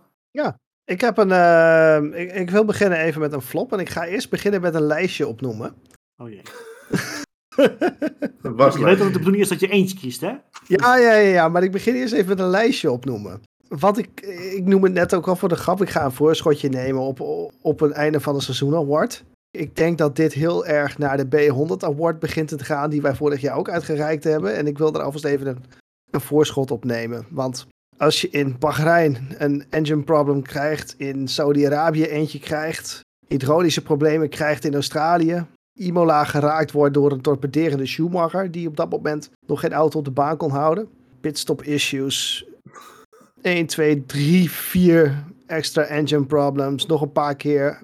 Ik heb een. eh, ik, ik wil beginnen even met een flop. En ik ga eerst beginnen met een lijstje opnoemen. Oh jee. *laughs* Dat was Je weet dat het de bedoeling is dat je eentje kiest, hè? Ja, ja, ja, ja, maar ik begin eerst even met een lijstje opnoemen. Wat ik, ik noem het net ook al voor de grap. Ik ga een voorschotje nemen op, op een einde van een seizoen award. Ik denk dat dit heel erg naar de B100 award begint te gaan, die wij vorig jaar ook uitgereikt hebben. En ik wil er alvast even een, een voorschot op nemen. Want als je in Bahrein een engine problem krijgt, in Saudi-Arabië eentje krijgt, hydraulische problemen krijgt in Australië, Imola geraakt wordt door een torpederende Schumacher, die op dat moment nog geen auto op de baan kon houden. Pitstop issues. 1, 2, 3, 4 extra engine problems. Nog een paar keer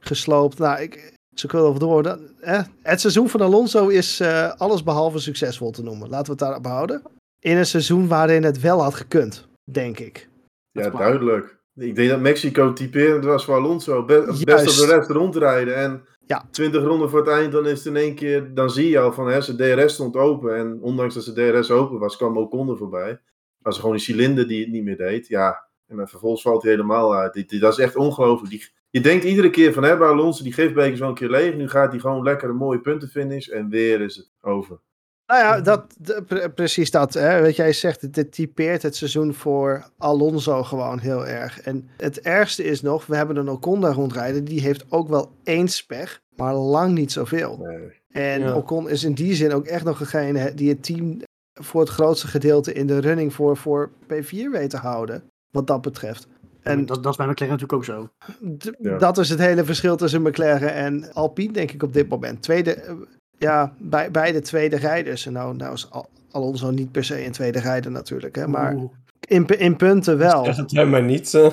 gesloopt. Nou, ik, ze kunnen wel door. Dat, hè? Het seizoen van Alonso is eh alles behalve succesvol te noemen. Laten we het daarop houden. In een seizoen waarin het wel had gekund, denk ik. Ja, duidelijk. Ik denk dat Mexico typerend was voor Alonso. Be- best op de rest rondrijden. En Ja. 20 ronden voor het eind, dan is het in één keer... Dan zie je al van, hè, zijn DRS stond open. En ondanks dat zijn DRS open was, kwam Ocon er voorbij. Was er gewoon een cilinder die het niet meer deed. Ja, en dan vervolgens valt hij helemaal uit. Die, die- dat is echt ongelooflijk. Die, je denkt iedere keer van, hè, bij Alonso, die gifbeker is wel een keer leeg. Nu gaat hij gewoon lekker een mooie puntenfinish. En weer is het over. Nou ja, dat, de- pre- precies dat. Hè. Wat jij zegt, het, het typeert het seizoen voor Alonso gewoon heel erg. En het ergste is nog, we hebben een Ocon daar rondrijden. Die heeft ook wel één pech, maar lang niet zoveel. Nee. En Ja. Ocon is in die zin ook echt nog degene die het team voor het grootste gedeelte in de running voor, voor P4 weet te houden. Wat dat betreft. En dat, dat is bij McLaren natuurlijk ook zo. d- Ja. dat is het hele verschil tussen McLaren en Alpine, denk ik, op dit moment. Tweede, eh, ja, bij, beide tweede rijders. En nou, nou is Al- Alonso niet per se een tweede rijder natuurlijk. Hè, maar Oeh. in, in punten wel. Zeg het hem maar niet. eh.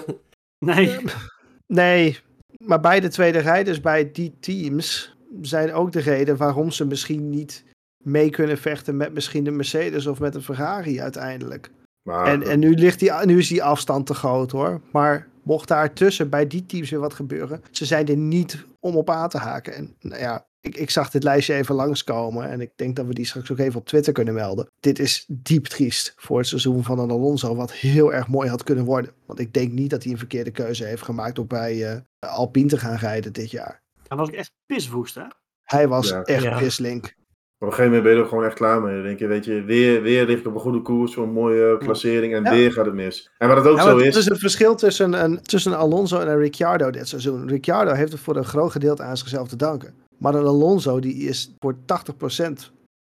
Nee, *laughs* Nee, maar beide tweede rijders bij die teams zijn ook de reden waarom ze misschien niet mee kunnen vechten met misschien de Mercedes of met de Ferrari uiteindelijk. Maar, En, en nu, ligt die, nu is die afstand te groot hoor. Maar mocht daar tussen bij die teams weer wat gebeuren, ze zijn er niet om op aan te haken. En nou ja, ik, ik zag dit lijstje even langskomen en ik denk dat we die straks ook even op Twitter kunnen melden. Dit is diep triest voor het seizoen van een Alonso, wat heel erg mooi had kunnen worden. Want ik denk niet dat hij een verkeerde keuze heeft gemaakt door bij eh, Alpine te gaan rijden dit jaar. dan was ik echt piswoest, hè? Hij was Ja. echt Ja. pislink. Op een gegeven moment ben je er ook gewoon echt klaar mee. Dan denk je, weet je, weer, weer lig ik op een goede koers, voor een mooie klassering en Ja. weer gaat het mis. En wat het ook Ja, zo maar het is, is het verschil tussen een, tussen een Alonso en een Ricciardo dit seizoen. Ricciardo heeft het voor een groot gedeelte aan zichzelf te danken. Maar een Alonso, die is voor 80%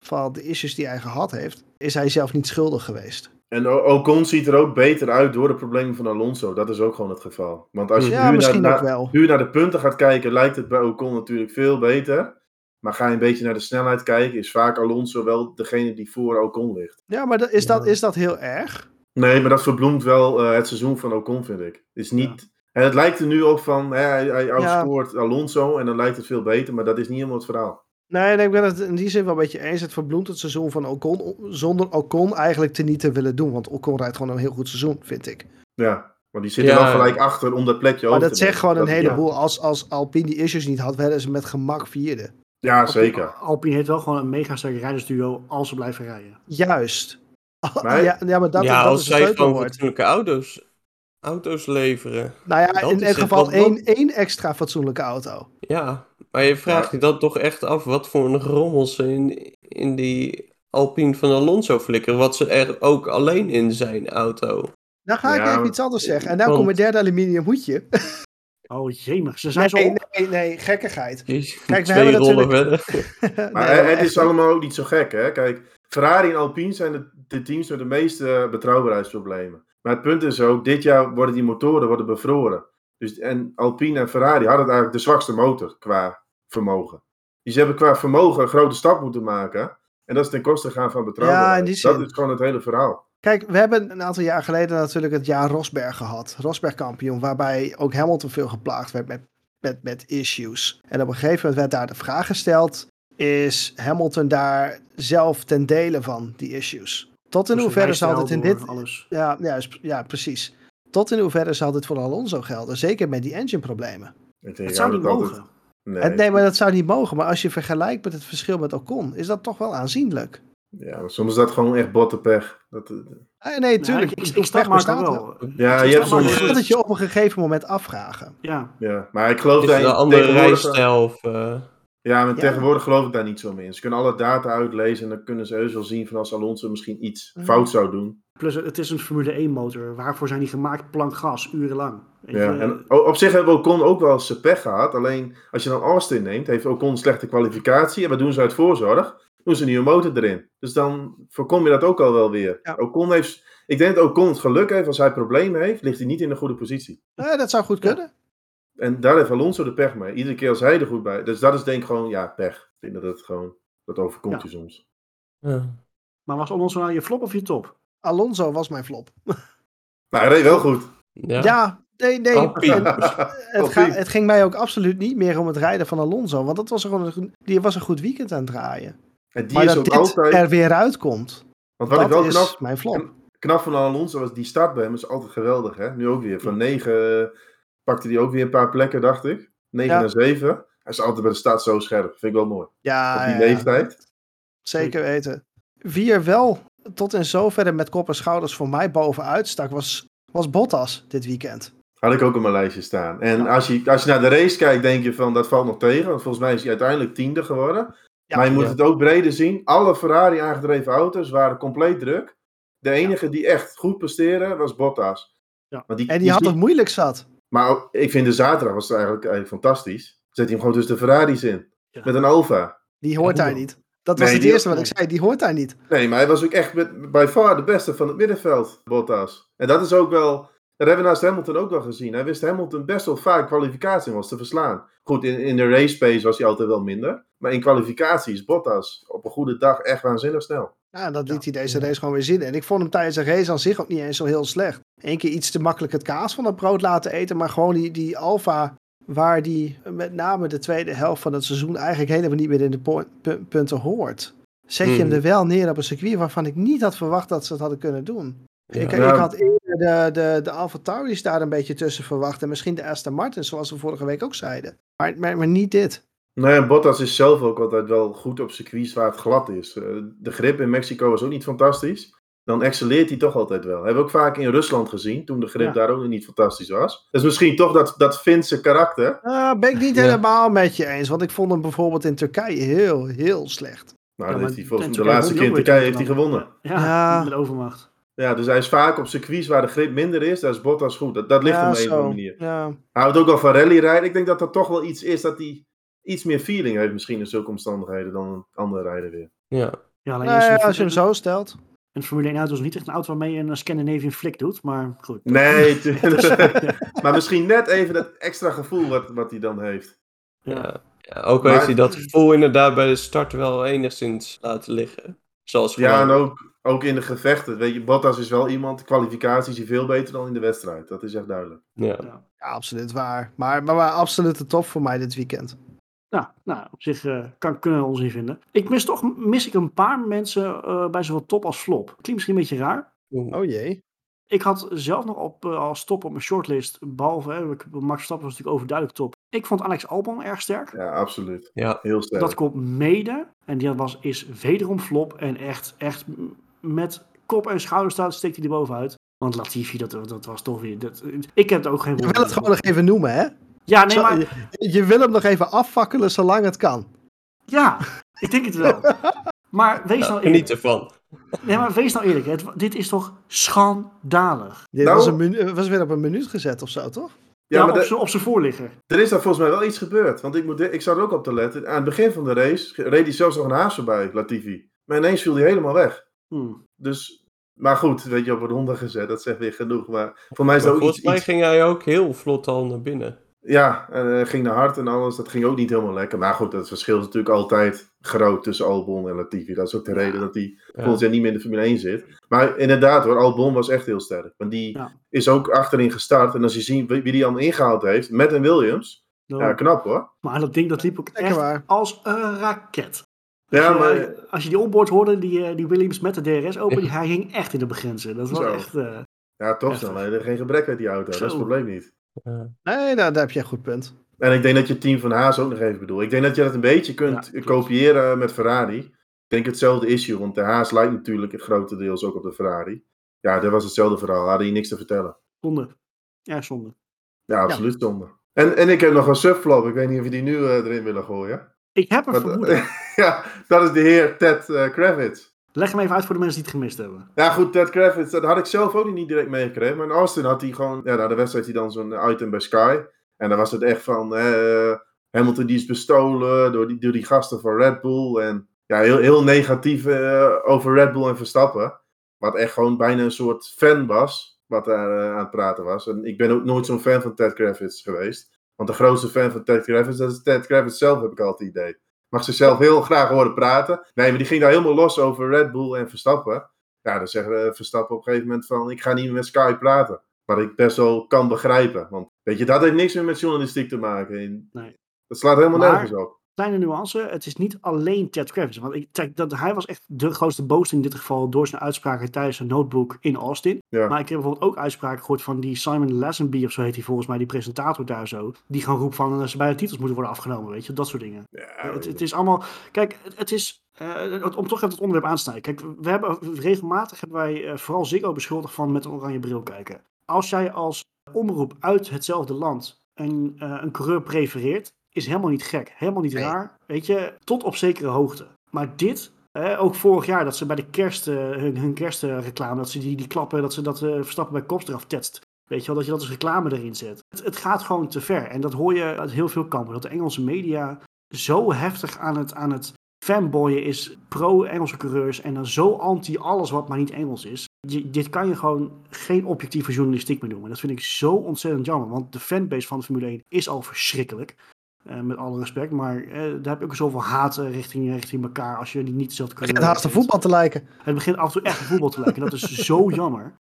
van de issues die hij gehad heeft, is hij zelf niet schuldig geweest. en Ocon ziet er ook beter uit door de problemen van Alonso. Dat is ook gewoon het geval. Want als je Ja, nu, naar, naar- nu naar de punten gaat kijken, lijkt het bij Ocon natuurlijk veel beter. Maar ga je een beetje naar de snelheid kijken, is vaak Alonso wel degene die voor Ocon ligt. Ja, maar dat, is, dat, is dat heel erg? Nee, maar dat verbloemt wel eh, het seizoen van Ocon, vind ik. Het is niet... En het lijkt er nu op van, hè, hij, hij outscoort Alonso en dan lijkt het veel beter, maar dat is niet helemaal het verhaal. Nee, nee, ik ben het in die zin wel een beetje eens. Het verbloemt het seizoen van Ocon zonder Ocon eigenlijk te niet te willen doen. Want Ocon rijdt gewoon een heel goed seizoen, vind ik. Ja, maar die zitten Ja. wel gelijk achter om dat plekje Maar over dat te zegt gewoon een heleboel. Als, als Alpine die issues niet had, werden ze met gemak vierde. Ja, zeker. Alpine heeft wel gewoon een mega sterke rijdersduo als ze blijven rijden. Juist. Maar- ja, ja, maar dat, ja, dat als is zij het gewoon fatsoenlijke auto's, auto's leveren. Nou ja, dat in elk geval één, één extra fatsoenlijke auto. Ja, maar je vraagt je dan toch echt af wat voor een rommel ze in, in die Alpine van Alonso flikkeren. Wat ze er ook alleen in zijn auto. Dan ga ik Ja, even iets anders zeggen. En dan Want- komt mijn derde aluminium hoedje. *laughs* Oh jemig, ze zijn Nee, zo op. nee, nee, gekkigheid. Jezus, Kijk, we hebben rollen natuurlijk- verder. *laughs* Maar Nee, het- is allemaal ook niet zo gek, hè? Kijk, Ferrari en Alpine zijn de, de teams met de meeste betrouwbaarheidsproblemen. Maar het punt is ook, dit jaar worden die motoren worden bevroren. Dus, en Alpine en Ferrari hadden eigenlijk de zwakste motor qua vermogen. Dus ze hebben qua vermogen een grote stap moeten maken. En dat is ten koste gaan van betrouwbaarheid. Ja, in die Dat is gewoon het hele verhaal. Kijk, we hebben een aantal jaar geleden natuurlijk het jaar Rosberg gehad. Rosberg kampioen, waarbij ook Hamilton veel geplaagd werd met, met, met issues. En op een gegeven moment werd daar de vraag gesteld, is Hamilton daar zelf ten dele van, die issues? Tot in hoeverre zal dit in dit... Alles. Ja, juist, ja, precies. Tot in hoeverre zal dit voor Alonso gelden? Zeker met die engine problemen. Ik denk, Het ja, zou niet mogen. Nee. Maar dat zou niet mogen. Maar als je vergelijkt met het verschil met Ocon, is dat toch wel aanzienlijk. Ja, maar soms is dat gewoon echt bottenpech. Dat, Ah, nee, tuurlijk. Ja, ik, ik, ik snap Pech Marco bestaat wel. ja, Ik je hebt soms... Je gaat het je op een gegeven moment afvragen. Ja, Ja, maar ik geloof het een andere tegenwoordig- rijstijl of... eh, Ja, maar Ja. tegenwoordig geloof ik daar niet zo meer in. Ze kunnen alle data uitlezen en dan kunnen ze heus wel zien van als Alonso misschien iets Mhm. fout zou doen. plus het is een Formule 1 motor. Waarvoor zijn die gemaakt? Plank gas, urenlang. Ja, je, en op zich hebben Ocon ook wel zijn pech gehad. Alleen als je dan Austin neemt, heeft Ocon een slechte kwalificatie. En wat doen ze uit voorzorg? Doen ze een nieuwe motor erin. Dus dan voorkom je dat ook al wel weer. Ja. Ocon heeft, ik denk dat Ocon het geluk heeft, als hij problemen heeft, ligt hij niet in een goede positie. Eh, dat zou goed kunnen. En daar heeft Alonso de pech mee. Iedere keer als hij er goed bij. Dus dat is denk ik gewoon, ja, pech. Ik denk dat het gewoon, dat overkomt Ja. je soms. ja. Maar was Alonso nou je flop of je top? Alonso was mijn flop. Maar *laughs* hij reed wel goed. Ja. Ja, nee, nee. En Het, *laughs* ga- het ging mij ook absoluut niet meer om het rijden van Alonso. Want dat was gewoon een, die was een goed weekend aan het draaien. En die maar is dat ook dit altijd. er weer uitkomt, Want wat ik wel is knap, mijn flop. knap van Alonso was, die start bij hem is altijd geweldig. Hè? Nu ook weer. Van 9 pakte hij ook weer een paar plekken, dacht ik. 9 Ja. naar 7. Hij is altijd bij de start zo scherp. Vind ik wel mooi. Ja, Op die ja, leeftijd. zeker weten. Wie er wel tot in zoverre met kop en schouders voor mij bovenuit stak, was, was Bottas dit weekend. Had ik ook op mijn lijstje staan. En als je, als je naar de race kijkt, denk je van dat valt nog tegen. Want volgens mij is hij uiteindelijk tiende geworden. Ja, maar je moet het ook breder zien. Alle Ferrari aangedreven auto's waren compleet druk. De enige die echt goed presteerde was Bottas. Ja. Die, En die had het moeilijk zat. Maar ook- ik vind de zaterdag was het eigenlijk, eigenlijk fantastisch. Zet hij hem gewoon tussen de Ferraris in. Ja. Met een Alfa. Die hoort hoe niet. Dat was het eerste wat ik zei. Die hoort daar niet. Nee, maar hij was ook echt met, bij far de beste van het middenveld, Bottas. En dat is ook wel, dat hebben we naast Hamilton ook wel gezien. Hij wist Hamilton best wel vaak kwalificatie was te verslaan. Goed, in, in de race pace was hij altijd wel minder. Maar in kwalificatie is Bottas op een goede dag echt waanzinnig snel. Ja, dat Ja. liet hij deze race gewoon weer zien. En ik vond hem tijdens de race aan zich ook niet eens zo heel slecht. Eén keer iets te makkelijk het kaas van het brood laten eten. Maar gewoon die, die Alfa, waar die met name de tweede helft van het seizoen eigenlijk helemaal niet meer in de po- punten hoort. Zet je hem Mhm. er wel neer op een circuit waarvan ik niet had verwacht dat ze het hadden kunnen doen. Ja. Ik, ik had eerder de, de, de Alfa Tauri's daar een beetje tussen verwacht. En misschien de Aston Martin, zoals we vorige week ook zeiden. Maar, maar, maar niet dit. Nee, en Bottas is zelf ook altijd wel goed op circuits waar het glad is. Eh, De grip in Mexico was ook niet fantastisch. Dan excelleert hij toch altijd wel. Hebben we ook vaak in Rusland gezien, toen de grip Ja. daar ook niet fantastisch was. Dus misschien toch dat, dat Finse karakter. Ah, ben ik niet Ja. helemaal met je eens. Want ik vond hem bijvoorbeeld in Turkije heel, heel slecht. Nou, Ja, dat heeft hij volgens mij de laatste keer in Turkije heeft hij gewonnen. Ja, Ja. met overmacht. Ja, dus hij is vaak op circuits waar de grip minder is. Daar is Bottas goed. Dat, dat ligt ja, hem op een of andere zo. manier. Ja. Hij houdt ook wel van rallyrijden. Ik denk dat dat toch wel iets is dat hij iets meer feeling heeft misschien in zulke omstandigheden dan een andere rijder weer. Ja. Ja, alleen Nou als je hem zo stelt. Een Formule 1 auto is niet echt een auto waarmee je een Scandinavian flick doet, maar goed. Nee, *laughs* *laughs* *laughs* maar misschien net even dat extra gevoel wat, wat hij dan heeft. Ja. ja. Ook al Maar- heeft hij dat gevoel inderdaad bij de start wel enigszins laten liggen. Zoals Ja, en ook, ook in de gevechten. Weet je, Bottas is wel iemand, de kwalificatie is hij veel beter dan in de wedstrijd. Dat is echt duidelijk. Ja. Ja. Absoluut waar. Maar, maar, maar absoluut de top voor mij dit weekend. Nou, nou, op zich eh, kan, kunnen we ons in vinden. Ik mis toch mis ik een paar mensen eh, bij zowel top als flop. Klinkt misschien een beetje raar. Oh jee. Ik had zelf nog op, eh, als top op mijn shortlist, behalve hè, ik- Max Verstappen was natuurlijk overduidelijk top. Ik vond Alex Albon erg sterk. Ja, absoluut. Ja. Heel sterk. Dat komt mede. En die was, is wederom flop. En echt, echt met kop en schouder staat, steekt hij er bovenuit. Want Latifi, dat, dat was toch weer... Dat, ik heb er ook geen Je wil het gewoon nog even noemen, hè? Ja, nee, Zo- maar... je, je wil hem nog even afvakkelen zolang het kan. Ja, ik denk het wel. *laughs* Maar wees nou Geniet eerlijk. ervan. Nee, maar wees nou eerlijk. Het, dit is toch schandalig. Dit Nou- was, een minu- was weer op een minuut gezet of zo, toch? Ja, ja, maar op de- z'n- op zijn voorligger. er is daar volgens mij wel iets gebeurd. Want ik, moet, ik zat er ook op te letten. Aan het begin van de race reed hij zelfs nog een haas voorbij, Latifi. Maar ineens viel hij helemaal weg. Hmm. Dus, maar goed, weet je, op een ronde gezet, dat zegt weer genoeg. Maar voor mij is dat ook volgens iets, mij iets- ging hij ook heel vlot al naar binnen. Ja, en eh, ging naar hard en alles. Dat ging ook niet helemaal lekker. Maar goed, het verschil is natuurlijk altijd groot tussen Albon en Latifi. Dat is ook de reden dat hij Ja. volgend jaar niet meer in de Formule 1 zit. Maar inderdaad hoor, Albon was echt heel sterk. Want die Ja. is ook achterin gestart. En als je ziet wie wie die allemaal ingehaald heeft, met een Williams. Ja, knap hoor. Maar dat ding dat liep ook echt waar. als een raket. Ja, Als je, maar als je die onboard hoorde, die, eh, die Williams met de DRS open, die, hij ging echt in de begrenzen. Dat was Zo. echt... eh, ja, toch. Er geen gebrek uit die auto. Dat is het probleem niet. Ja. Nee, nou, daar heb je een goed punt. En ik denk dat je het team van Haas ook nog even bedoelt. Ik denk dat je dat een beetje kunt Ja, kopiëren met Ferrari. Ik denk hetzelfde issue, want de Haas lijkt natuurlijk grotendeels ook op de Ferrari. Ja, dat was hetzelfde verhaal. Hadden je niks te vertellen. zonde. Ja, zonde. Ja, absoluut zonde. En, en ik heb nog een subflop. Ik weet niet of je die nu eh, erin willen gooien. Ik heb een vermoeden. *laughs* ja, dat is de heer Ted eh, Kravitz. Leg hem even uit voor de mensen die het gemist hebben. Ja, goed, Ted Kravitz, dat had ik zelf ook niet direct meegekregen. Maar in Austin had hij gewoon, ja, na de wedstrijd hij dan zo'n item bij Sky. En dan was het echt van, eh, Hamilton die is bestolen door die, door die gasten van Red Bull. En ja, heel, heel negatief eh, over Red Bull en Verstappen. Wat echt gewoon bijna een soort fan was, wat daar aan het praten was. En ik ben ook nooit zo'n fan van Ted Kravitz geweest. Want de grootste fan van Ted Kravitz, dat is Ted Kravitz zelf, heb ik altijd het idee. Mag ze zelf heel graag horen praten. Nee, maar die ging daar helemaal los over Red Bull en Verstappen. Ja, dan zegt eh, Verstappen op een gegeven moment van, ik ga niet meer met Sky praten. Wat ik best wel kan begrijpen. Want weet je, dat heeft niks meer met journalistiek te maken. En Nee. Dat slaat helemaal Maar- nergens op. Kleine nuance, het is niet alleen Ted Kravitz. Want ik, dat, hij was echt de grootste boos in dit geval door zijn uitspraken tijdens zijn notebook in Austin. Ja. Maar ik heb bijvoorbeeld ook uitspraken gehoord van die Simon Lazenby, of zo heet hij volgens mij, die presentator daar zo. Die gewoon roept van, dat ze bij de titels moeten worden afgenomen, weet je, dat soort dingen. Ja, het, het is allemaal, kijk, het, het is, eh, om toch even het onderwerp aan te snijden. Kijk, we hebben regelmatig hebben wij eh, vooral Ziggo beschuldigd van met een oranje bril kijken. Als jij als omroep uit hetzelfde land een, eh, een coureur prefereert, is helemaal niet gek, helemaal niet Nee. raar, weet je, tot op zekere hoogte. Maar dit, eh, ook vorig jaar, dat ze bij de kerst, eh, hun, hun kerstreclame, dat ze die, die klappen, dat ze dat eh, Verstappen bij kops eraf tetst. Weet je wel, dat je dat als reclame erin zet. Het, het gaat gewoon te ver. En dat hoor je uit heel veel kampen. Dat de Engelse media zo heftig aan het, aan het fanboyen is pro-Engelse coureurs. En dan zo anti alles wat maar niet Engels is. Je- dit kan je gewoon geen objectieve journalistiek meer noemen. Dat vind ik zo ontzettend jammer. Want de fanbase van de Formule 1 is al verschrikkelijk. Eh, met alle respect. Maar eh, daar heb je ook zoveel haat eh, richting, richting elkaar. Als je die niet dezelfde Het coureur haast de voetbal te lijken. Het begint af en toe echt voetbal te lijken. Dat is zo *laughs* jammer.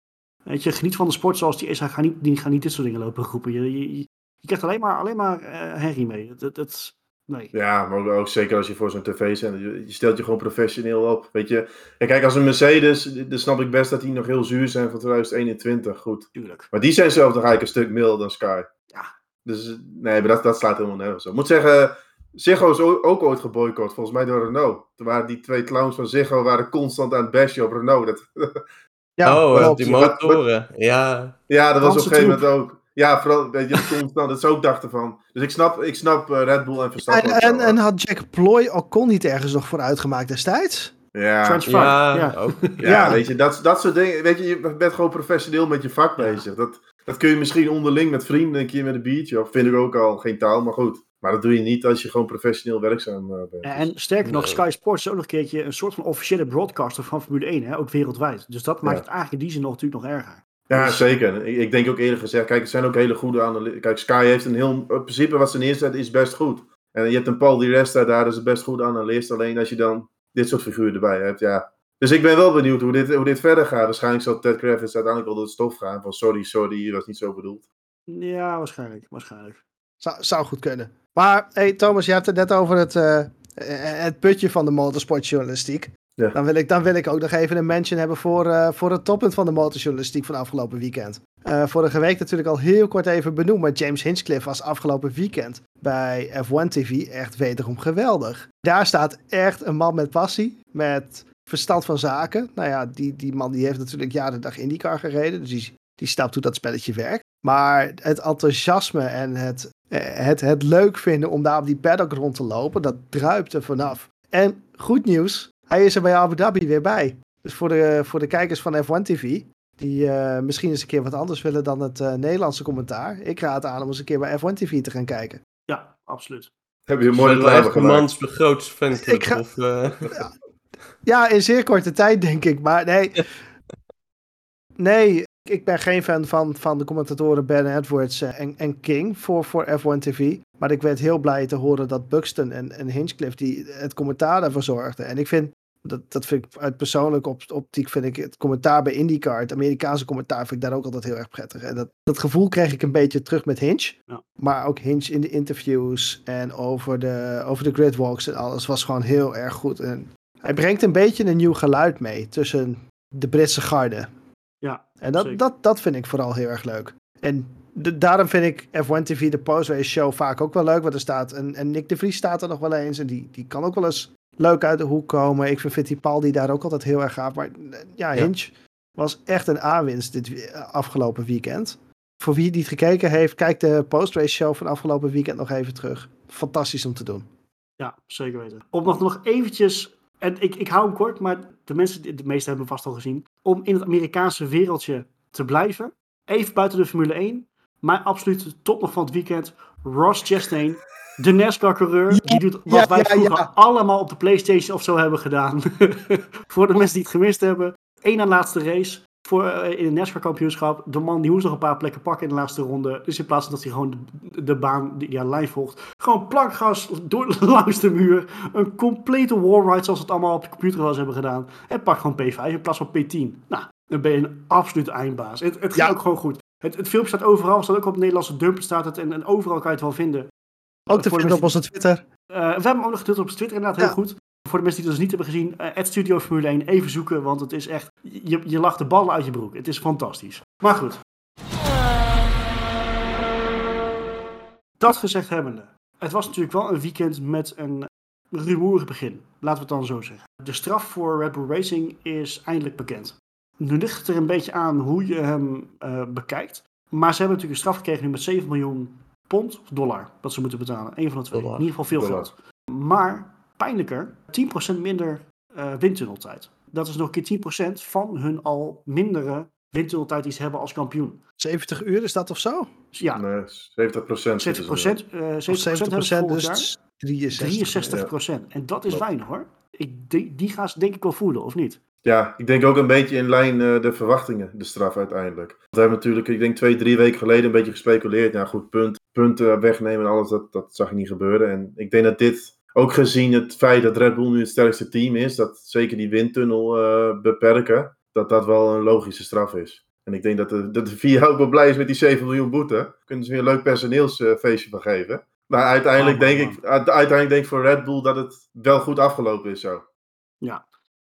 Weet je, geniet van de sport zoals die is. Hij gaat niet, die gaat niet dit soort dingen lopen roepen. Je, je, je je krijgt alleen maar, alleen maar eh, herrie mee. Dat, dat, dat- nee. Ja, maar ook, ook zeker als je voor zo'n tv zet. Je, je stelt je gewoon professioneel op. Weet je, en kijk, als een Mercedes, dan snap ik best dat die nog heel zuur zijn van 2021. Goed. Tuurlijk. Maar die zijn zelf toch eigenlijk een stuk milder dan Sky. Ja. Dus eh, nee, maar dat, dat slaat helemaal nergens op. Ik moet zeggen, Ziggo is ook ooit geboycott, volgens mij door Renault. Toen waren die twee clowns van Ziggo waren constant aan het bashen op Renault. Dat, *laughs* Ja, oh, klopt. die motoren. Ja, ja, dat was op een gegeven moment ook. Ja, vooral, weet je, constant, dat ze ook dachten van. Dus ik snap, ik snap eh, Red Bull en En, Verstappen. en, en hoor. had Jack Ploy Ocon niet ergens nog voor uitgemaakt destijds? ja, French ja, Ja. ook. ja, ja. weet je, dat, dat soort dingen. Weet je, je bent gewoon professioneel met je vak Ja. bezig. Dat, dat kun je misschien onderling met vrienden een keer met een biertje. Of vind ik ook al geen taal, maar goed. Maar dat doe je niet als je gewoon professioneel werkzaam eh, bent. En sterker nog, Nee. Sky Sports is ook nog een keertje een soort van officiële broadcaster van Formule 1. Hè? Ook wereldwijd. Dus dat maakt Ja. het eigenlijk in die zin nog, natuurlijk nog erger. Ja, Dus- zeker. Ik, ik denk ook eerlijk gezegd, kijk, het zijn ook hele goede analisten. Kijk, Sky heeft een heel, in principe wat ze neerzetten is best goed. En je hebt een Paul Di Resta daar, dat is een best goede analist. Alleen als je dan dit soort figuren erbij hebt, ja. Dus ik ben wel benieuwd hoe dit, hoe dit verder gaat. Waarschijnlijk zal Ted Kravitz uiteindelijk wel door het stof gaan. Van sorry, sorry, hier was niet zo bedoeld. Ja, waarschijnlijk. waarschijnlijk. Zou, zou goed kunnen. Maar hey, Thomas, je hebt het net over het, eh, het putje van de motorsportjournalistiek. Ja. Dan, wil ik, dan wil ik ook nog even een mention hebben voor, eh, voor het toppunt van de motorjournalistiek van afgelopen weekend. Eh, vorige week natuurlijk al heel kort even benoemd, maar James Hinchcliffe was afgelopen weekend bij F1 TV echt wederom geweldig. Daar staat echt een man met passie, met verstand van zaken. Nou ja, die, die man die heeft natuurlijk jaren de dag IndyCar gereden, dus die, die snapt hoe dat spelletje werkt. Maar het enthousiasme en het, eh, het, het leuk vinden om daar op die paddock rond te lopen, dat druipt er vanaf. En goed nieuws, hij is er bij Abu Dhabi weer bij. Dus voor de, voor de kijkers van F1 TV, die uh, misschien eens een keer wat anders willen dan het uh, Nederlandse commentaar. Ik raad aan om eens een keer bij F1 TV te gaan kijken. Ja, absoluut. Heb je een mooie reclame gemaakt. Mans de grootste fanclub. Ik ga- Of, eh, Ja. Ja, in zeer korte tijd denk ik. Maar nee, nee ik ben geen fan van, van de commentatoren Ben Edwards en, en King voor, voor F1 TV. Maar ik werd heel blij te horen dat Buxton en, en Hinchcliffe die het commentaar daarvoor zorgden. En ik vind, dat, dat vind ik uit persoonlijke op, optiek, vind ik het commentaar bij IndyCar, het Amerikaanse commentaar, vind ik daar ook altijd heel erg prettig. En dat, dat gevoel kreeg ik een beetje terug met Hinch. Ja. Maar ook Hinch in de interviews en over de, over de gridwalks en alles was gewoon heel erg goed. En hij brengt een beetje een nieuw geluid mee tussen de Britse garde. Ja, En dat, zeker. dat, dat vind ik vooral heel erg leuk. En de- daarom vind ik F1 TV, de post-race show, vaak ook wel leuk. Want er staat een, en Nick de Vries staat er nog wel eens. En die, die kan ook wel eens leuk uit de hoek komen. Ik vind Fittipaldi daar ook altijd heel erg gaaf. Maar ja, Hinch was echt een aanwinst dit afgelopen weekend. Voor wie niet gekeken heeft, kijk de post-race show van afgelopen weekend nog even terug. Fantastisch om te doen. Ja, zeker weten. Om nog, nog eventjes, en ik, ik hou hem kort, maar de mensen, de meeste hebben hem vast al gezien. Om in het Amerikaanse wereldje te blijven. Even buiten de Formule 1. Maar absoluut top nog van het weekend. Ross Chastain, de NASCAR-coureur. die doet wat ja, wij vroeger ja. allemaal op de PlayStation of zo hebben gedaan. *laughs* Voor de mensen die het gemist hebben. Eén na laatste race. Voor, eh, in het NASCAR-kampioenschap. De man die moest nog een paar plekken pakken in de laatste ronde. Dus in plaats van dat hij gewoon de, de baan die ja, lijn volgt. Gewoon plankgas door, *laughs* langs de muur. Een complete wallride zoals we het allemaal op de computer wel eens hebben gedaan. En pak gewoon P5 in plaats van P10. Nou, dan ben je een absolute eindbaas. Het, het gaat Ja. ook gewoon goed. Het, het filmpje staat overal. Staat ook op het Nederlandse dump. Staat het en, en overal kan je het wel vinden. Ook te vinden op onze Twitter. Eh, we hebben hem ook nog gedeeld op Twitter inderdaad, heel goed. Voor de mensen die het dus niet hebben gezien, eh het Studio Formule 1 even zoeken, want het is echt, je, je lacht de ballen uit je broek. Het is fantastisch. Maar goed. Dat gezegd hebbende, het was natuurlijk wel een weekend met een rumoerig begin. Laten we het dan zo zeggen. De straf voor Red Bull Racing is eindelijk bekend. Nu ligt het er een beetje aan hoe je hem eh, bekijkt. Maar ze hebben natuurlijk een straf gekregen nu met 7 miljoen pond of dollar dat ze moeten betalen. Eén van de twee. Dollar. In ieder geval veel Dollar. geld. Maar pijnlijker, 10% minder eh, windtunneltijd. Dat is nog een keer 10% van hun al mindere windtunneltijd die ze hebben als kampioen. 70 uur is dat of zo? Ja, Nee, 70 procent. 70%, eh 70%, Of 70 hebben ze volgend dus jaar. 63. 63%. En dat is weinig hoor. Ik, die, die gaan ze denk ik wel voelen, of niet? Ja, ik denk ook een beetje in lijn eh, de verwachtingen, de straf uiteindelijk. We hebben natuurlijk, ik denk twee, drie weken geleden een beetje gespeculeerd. Ja, goed, punt, punten wegnemen en alles, dat, dat zag je niet gebeuren. En ik denk dat dit, ook gezien het feit dat Red Bull nu het sterkste team is, dat zeker die windtunnel eh, beperken, dat dat wel een logische straf is. En ik denk dat de, dat de VIA ook wel blij is met die 7 miljoen boete. Kunnen ze weer een leuk personeelsfeestje van geven. Maar uiteindelijk, Oh, denk ik, uiteindelijk denk ik voor Red Bull dat het wel goed afgelopen is zo.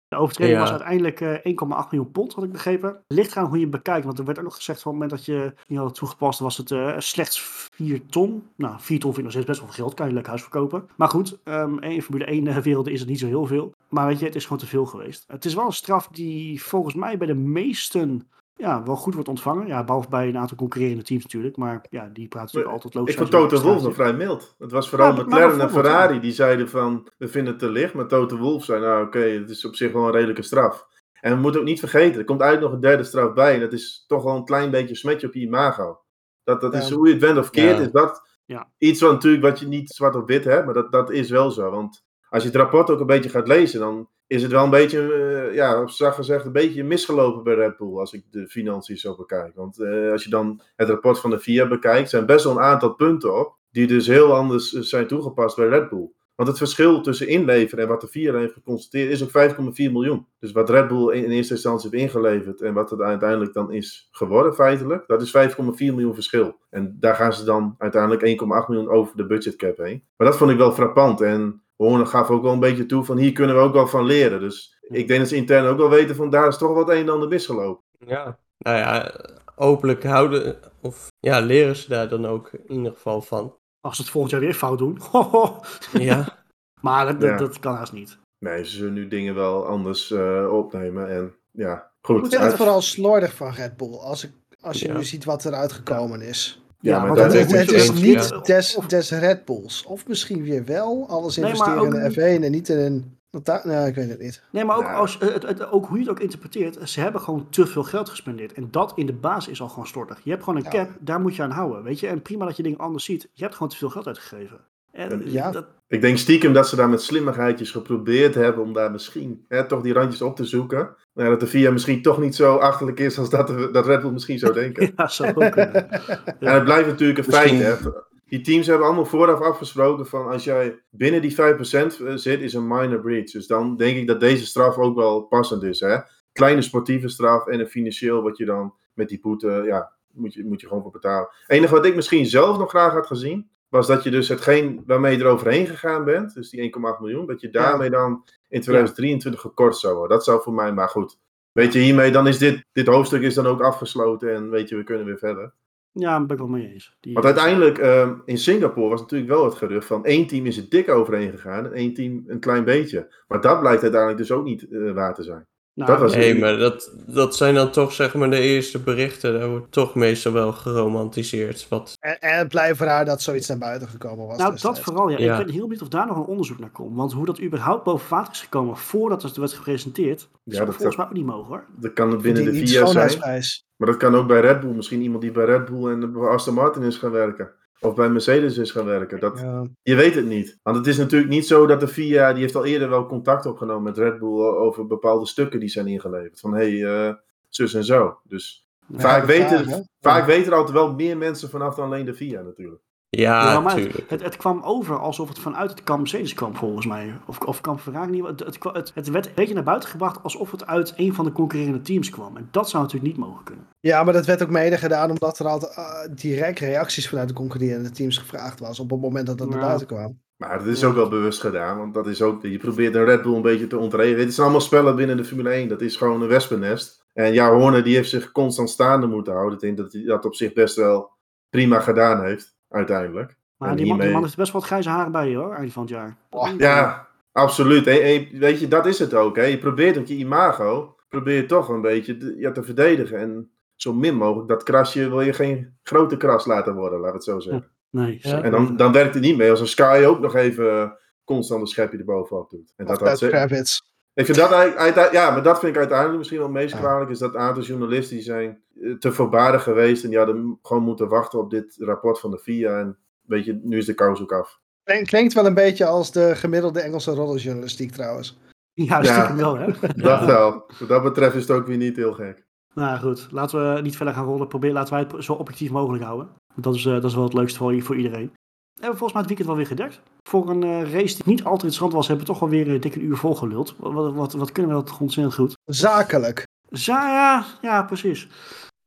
De overtreding Ja. was uiteindelijk eh, 1,8 miljoen pond, had ik begrepen. Ligt gaan hoe je het bekijkt, want er werd ook nog gezegd van het moment dat je die hadden toegepast, was het eh, slechts 4 ton. Nou, 4 ton vind ik nog steeds best wel veel geld, kan je een leuk huis verkopen. Maar goed, ehm, in Formule 1 eh, werelden is het niet zo heel veel. Maar weet je, het is gewoon te veel geweest. Het is wel een straf die volgens mij bij de meesten ja, wel goed wordt ontvangen. Ja, behalve bij een aantal concurrerende teams natuurlijk. Maar ja, die praten natuurlijk altijd logisch. Ik vond Toto Wolff nog vrij mild. Het was vooral Ja, McLaren en Ferrari die zeiden van, we vinden het te licht. Maar Toto Wolff zei, nou oké, het is op zich wel een redelijke straf. En we moeten ook niet vergeten, er komt uit nog een derde straf bij. En dat is toch wel een klein beetje smetje op je imago. Dat, dat is hoe je het went of keert, is dat Ja. iets wat natuurlijk wat je niet zwart op wit hebt. Maar dat, dat is wel zo. Want als je het rapport ook een beetje gaat lezen, dan is het wel een beetje, eh, ja, op zag gezegd, een beetje misgelopen bij Red Bull. Als ik de financiën zo bekijk. Want eh, als je dan het rapport van de FIA bekijkt, zijn best wel een aantal punten op. Die dus heel anders eh, zijn toegepast bij Red Bull. Want het verschil tussen inleveren en wat de FIA heeft geconstateerd is ook 5,4 miljoen. Dus wat Red Bull in, in eerste instantie heeft ingeleverd en wat het uiteindelijk dan is geworden feitelijk, dat is 5,4 miljoen verschil. En daar gaan ze dan uiteindelijk 1,8 miljoen over de budgetcap heen. Maar dat vond ik wel frappant. En Horner gaf ook wel een beetje toe van hier kunnen we ook wel van leren. Dus ik denk dat ze intern ook wel weten van daar is toch wat een en ander misgelopen. Ja, nou ja, hopelijk houden, of ja, leren ze daar dan ook in ieder geval van. Als ze het volgend jaar weer fout doen. *laughs* Ja, maar dat, dat, Ja. dat kan haast niet. Nee, ze zullen nu dingen wel anders eh, opnemen. En ja, Ik goed. vind het Uit- vooral slordig van Red Bull. Als, ik, als je Ja. nu ziet wat eruit gekomen is. Ja, Ja, maar dat het- is niet ja. des, des Red Bulls. Of misschien weer wel. Alles Nee, investeren ook- in de F1 en niet in een... Nou, ik weet het niet. Nee, maar ook, Nou. als, het, het- ook hoe je het ook interpreteert, ze hebben gewoon te veel geld gespendeerd. En dat in de basis is al gewoon stortig. Je hebt gewoon een Ja. cap, daar moet je aan houden. Weet je, en prima dat je dingen anders ziet. Je hebt gewoon te veel geld uitgegeven. En Ja. dat, Ik denk stiekem dat ze daar met slimmigheidjes geprobeerd hebben om daar misschien hè, toch die randjes op te zoeken. Nou, ja, dat de VIA misschien toch niet zo achterlijk is als dat, de- dat Red Bull misschien zou denken. *laughs* ja, zou ook kunnen. *laughs* En het blijft natuurlijk een Misschien- feit. Hè. Die teams hebben allemaal vooraf afgesproken van als jij binnen die 5% zit, is een minor breach. Dus dan denk ik dat deze straf ook wel passend is. Hè. Kleine sportieve straf en een financieel wat je dan met die boete, ja, moet je, moet je gewoon voor betalen. Het enige wat ik misschien zelf nog graag had gezien, was dat je dus hetgeen waarmee je er overheen gegaan bent, dus die 1,8 miljoen, dat je daarmee dan in 2023 gekort zou worden. Dat zou voor mij, maar goed. Weet je, hiermee dan is dit, dit hoofdstuk is dan ook afgesloten en weet je, we kunnen weer verder. Ja, daar ben ik wel mee eens. Die, Want uiteindelijk, ehm, in Singapore was natuurlijk wel het gerucht van één team is er dik overheen gegaan en één team een klein beetje. Maar dat blijkt uiteindelijk dus ook niet eh, waar te zijn. Nou, dat was- nee, maar dat, dat zijn dan toch zeg maar de eerste berichten. Daar wordt toch meestal wel geromantiseerd. Wat, En, en het blijft raar dat zoiets naar buiten gekomen was. Nou, destijds. dat vooral, ja. Ja. Ik ben heel benieuwd of daar nog een onderzoek naar komt. Want hoe dat überhaupt boven water is gekomen voordat het werd gepresenteerd, Ja, zou dat, volgens mij ook niet mogen hoor. dat kan binnen de VIA zijn. Maar dat kan ook bij Red Bull. Misschien iemand die bij Red Bull en bij Aston Martin is gaan werken. Of bij Mercedes is gaan werken. Dat, Ja. Je weet het niet. Want het is natuurlijk niet zo dat de FIA, die heeft al eerder wel contact opgenomen met Red Bull over bepaalde stukken die zijn ingeleverd. Van hé, hey, eh, zus en zo. Dus vaak, weten, vaak weten er altijd wel meer mensen vanaf dan alleen de FIA natuurlijk. Ja, Ja, maar natuurlijk. het, het, het kwam over alsof het vanuit het kamp Mercedes kwam, volgens mij. Of, of kamp Ferrari niet. Het, het, het, het werd een beetje naar buiten gebracht alsof het uit een van de concurrerende teams kwam. En dat zou natuurlijk niet mogen kunnen. Ja, maar dat werd ook mede gedaan omdat er altijd eh, direct reacties vanuit de concurrerende teams gevraagd was op het moment dat het naar buiten kwam. Maar dat is ook wel bewust gedaan. Want dat is ook, je probeert een Red Bull een beetje te ontregelen. Het zijn allemaal spellen binnen de Formule 1. Dat is gewoon een wespennest. En ja, Horner die heeft zich constant staande moeten houden. Ik denk dat hij dat op zich best wel prima gedaan heeft. Uiteindelijk. Maar En die man, die hiermee- man heeft best wel wat grijze haren bij je hoor, eind van het jaar. Oh, Ja, absoluut. En, en weet je, dat is het ook. Hè. Je probeert ook je imago, probeer je toch een beetje te, ja, te verdedigen. En zo min mogelijk, dat krasje wil je geen grote kras laten worden, laten we het zo zeggen. Nee, Ja. En dan, dan werkt het niet mee als een Sky ook nog even constant een schepje erbovenop doet. En dat ze, Kravitz. ik vind dat eigenlijk, ja, maar dat vind ik uiteindelijk misschien wel het meest kwalijk, is dat een aantal journalisten die zijn eh, te voorbarig geweest en die hadden gewoon moeten wachten op dit rapport van de FIA. En weet je, nu is de kous ook af. Klink- Klinkt wel een beetje als de gemiddelde Engelse roddeljournalistiek trouwens. Ja, Ja. wel hè. *laughs* Dat wel. Wat dat betreft is het ook weer niet heel gek. Nou goed, laten we niet verder gaan rollen. Probeer, laten wij het zo objectief mogelijk houden. Dat is, eh, dat is wel het leukste voor, voor iedereen. We hebben volgens mij het weekend wel weer gedekt. Voor een eh, race die niet altijd interessant was, hebben we toch wel weer een dikke uur volgeluld. Wat, wat, wat, wat kunnen we dat ontzettend goed? Zakelijk. Ja, ja, ja precies.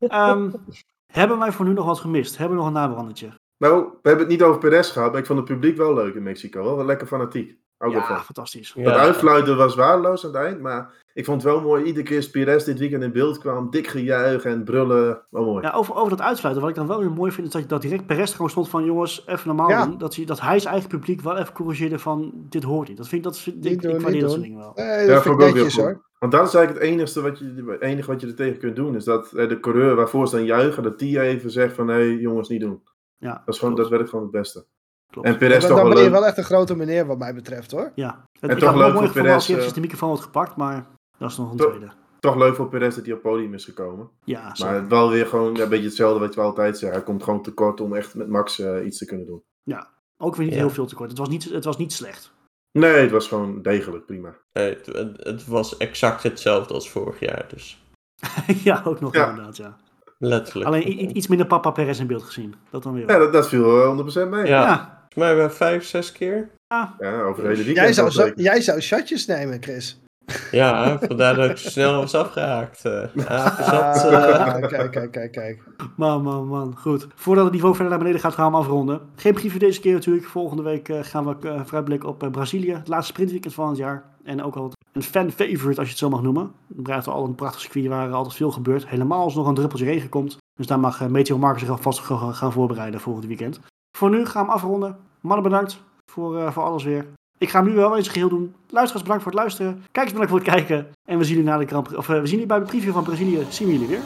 Ehm, hebben wij voor nu nog wat gemist? Hebben we nog een nabrandetje? Nou, we hebben het niet over Perez gehad, maar ik vond het publiek wel leuk in Mexico. Wel, wel lekker fanatiek. Ook wel Ja, van. fantastisch. Ja. Dat uitfluiten was waardeloos aan het eind, maar ik vond het wel mooi. Iedere keer als Perez dit weekend in beeld kwam, dik gejuich en brullen. Wel mooi. Ja, over, over dat uitsluiten, wat ik dan wel weer mooi vind, is dat, dat direct Perez gewoon stond van, jongens, even normaal Ja. doen. Dat, hij, dat hij zijn eigen publiek wel even corrigeerde van, dit hoort niet. Dat vind ik, dat vind, Niet ik, doen, ik niet waardeer dat doen. soort dingen wel. Nee, dat Ja, vind ik ik ook heel netjes goed. hoor. Want dat is eigenlijk het enige wat je, het enige wat je er tegen kunt doen. Is dat eh, de coureur waarvoor ze dan juichen, dat die even zegt van hé hey, jongens, niet doen. Ja, Dat, is gewoon, dat werkt gewoon het beste. klopt. En Perez Dan, toch dan wel ben je wel echt een grote meneer wat mij betreft hoor. Ja, En het, ik toch leuk voor Perez, hij eh, eventjes de microfoon had gepakt, maar dat is nog een tweede. Toch leuk voor Perez dat hij op het podium is gekomen. Ja, zeker. Maar wel weer gewoon ja, een beetje hetzelfde wat je altijd zegt. Hij komt gewoon tekort om echt met Max eh, iets te kunnen doen. Ook weer niet Ja. heel veel tekort. Het was niet, het was niet slecht. Nee, het was gewoon degelijk, prima. Nee, het, het- was exact hetzelfde als vorig jaar, dus *laughs* ja, ook nog Ja. inderdaad, ja. letterlijk. Alleen iets minder papa Perez in beeld gezien. Dat dan weer. Ja, dat, dat viel eh, 100% mee. Ja. ja. Volgens mij hebben we vijf, zes keer. Ja, over het hele weekend. Jij zou, wel zo- jij zou shotjes nemen, Chris. Ja, vandaar dat ik zo snel was afgehaakt. eh. *laughs* Ja, zat, eh, Ah, kijk, kijk, kijk, kijk. Man, man, man. Goed. Voordat het niveau verder naar beneden gaat, gaan we hem afronden. Geen briefje deze keer natuurlijk. Volgende week eh, gaan we eh, vooruitblikken op eh, Brazilië. Het laatste sprintweekend van het jaar. En ook al een fan-favorite, als je het zo mag noemen. Braat al een prachtig circuit waar altijd veel gebeurt. Helemaal als er nog een druppeltje regen komt. Dus daar mag uh, Meteo Marcus zich alvast gaan, gaan voorbereiden volgend weekend. Voor nu gaan we afronden. Mannen bedankt voor, uh, voor alles weer. Ik ga hem nu wel eens geheel doen. Luisteraars bedankt voor het luisteren. Kijkers bedankt voor het kijken. En we zien jullie, na de Prix, of, uh, we zien jullie bij de preview van Brazilië. Zien we jullie weer.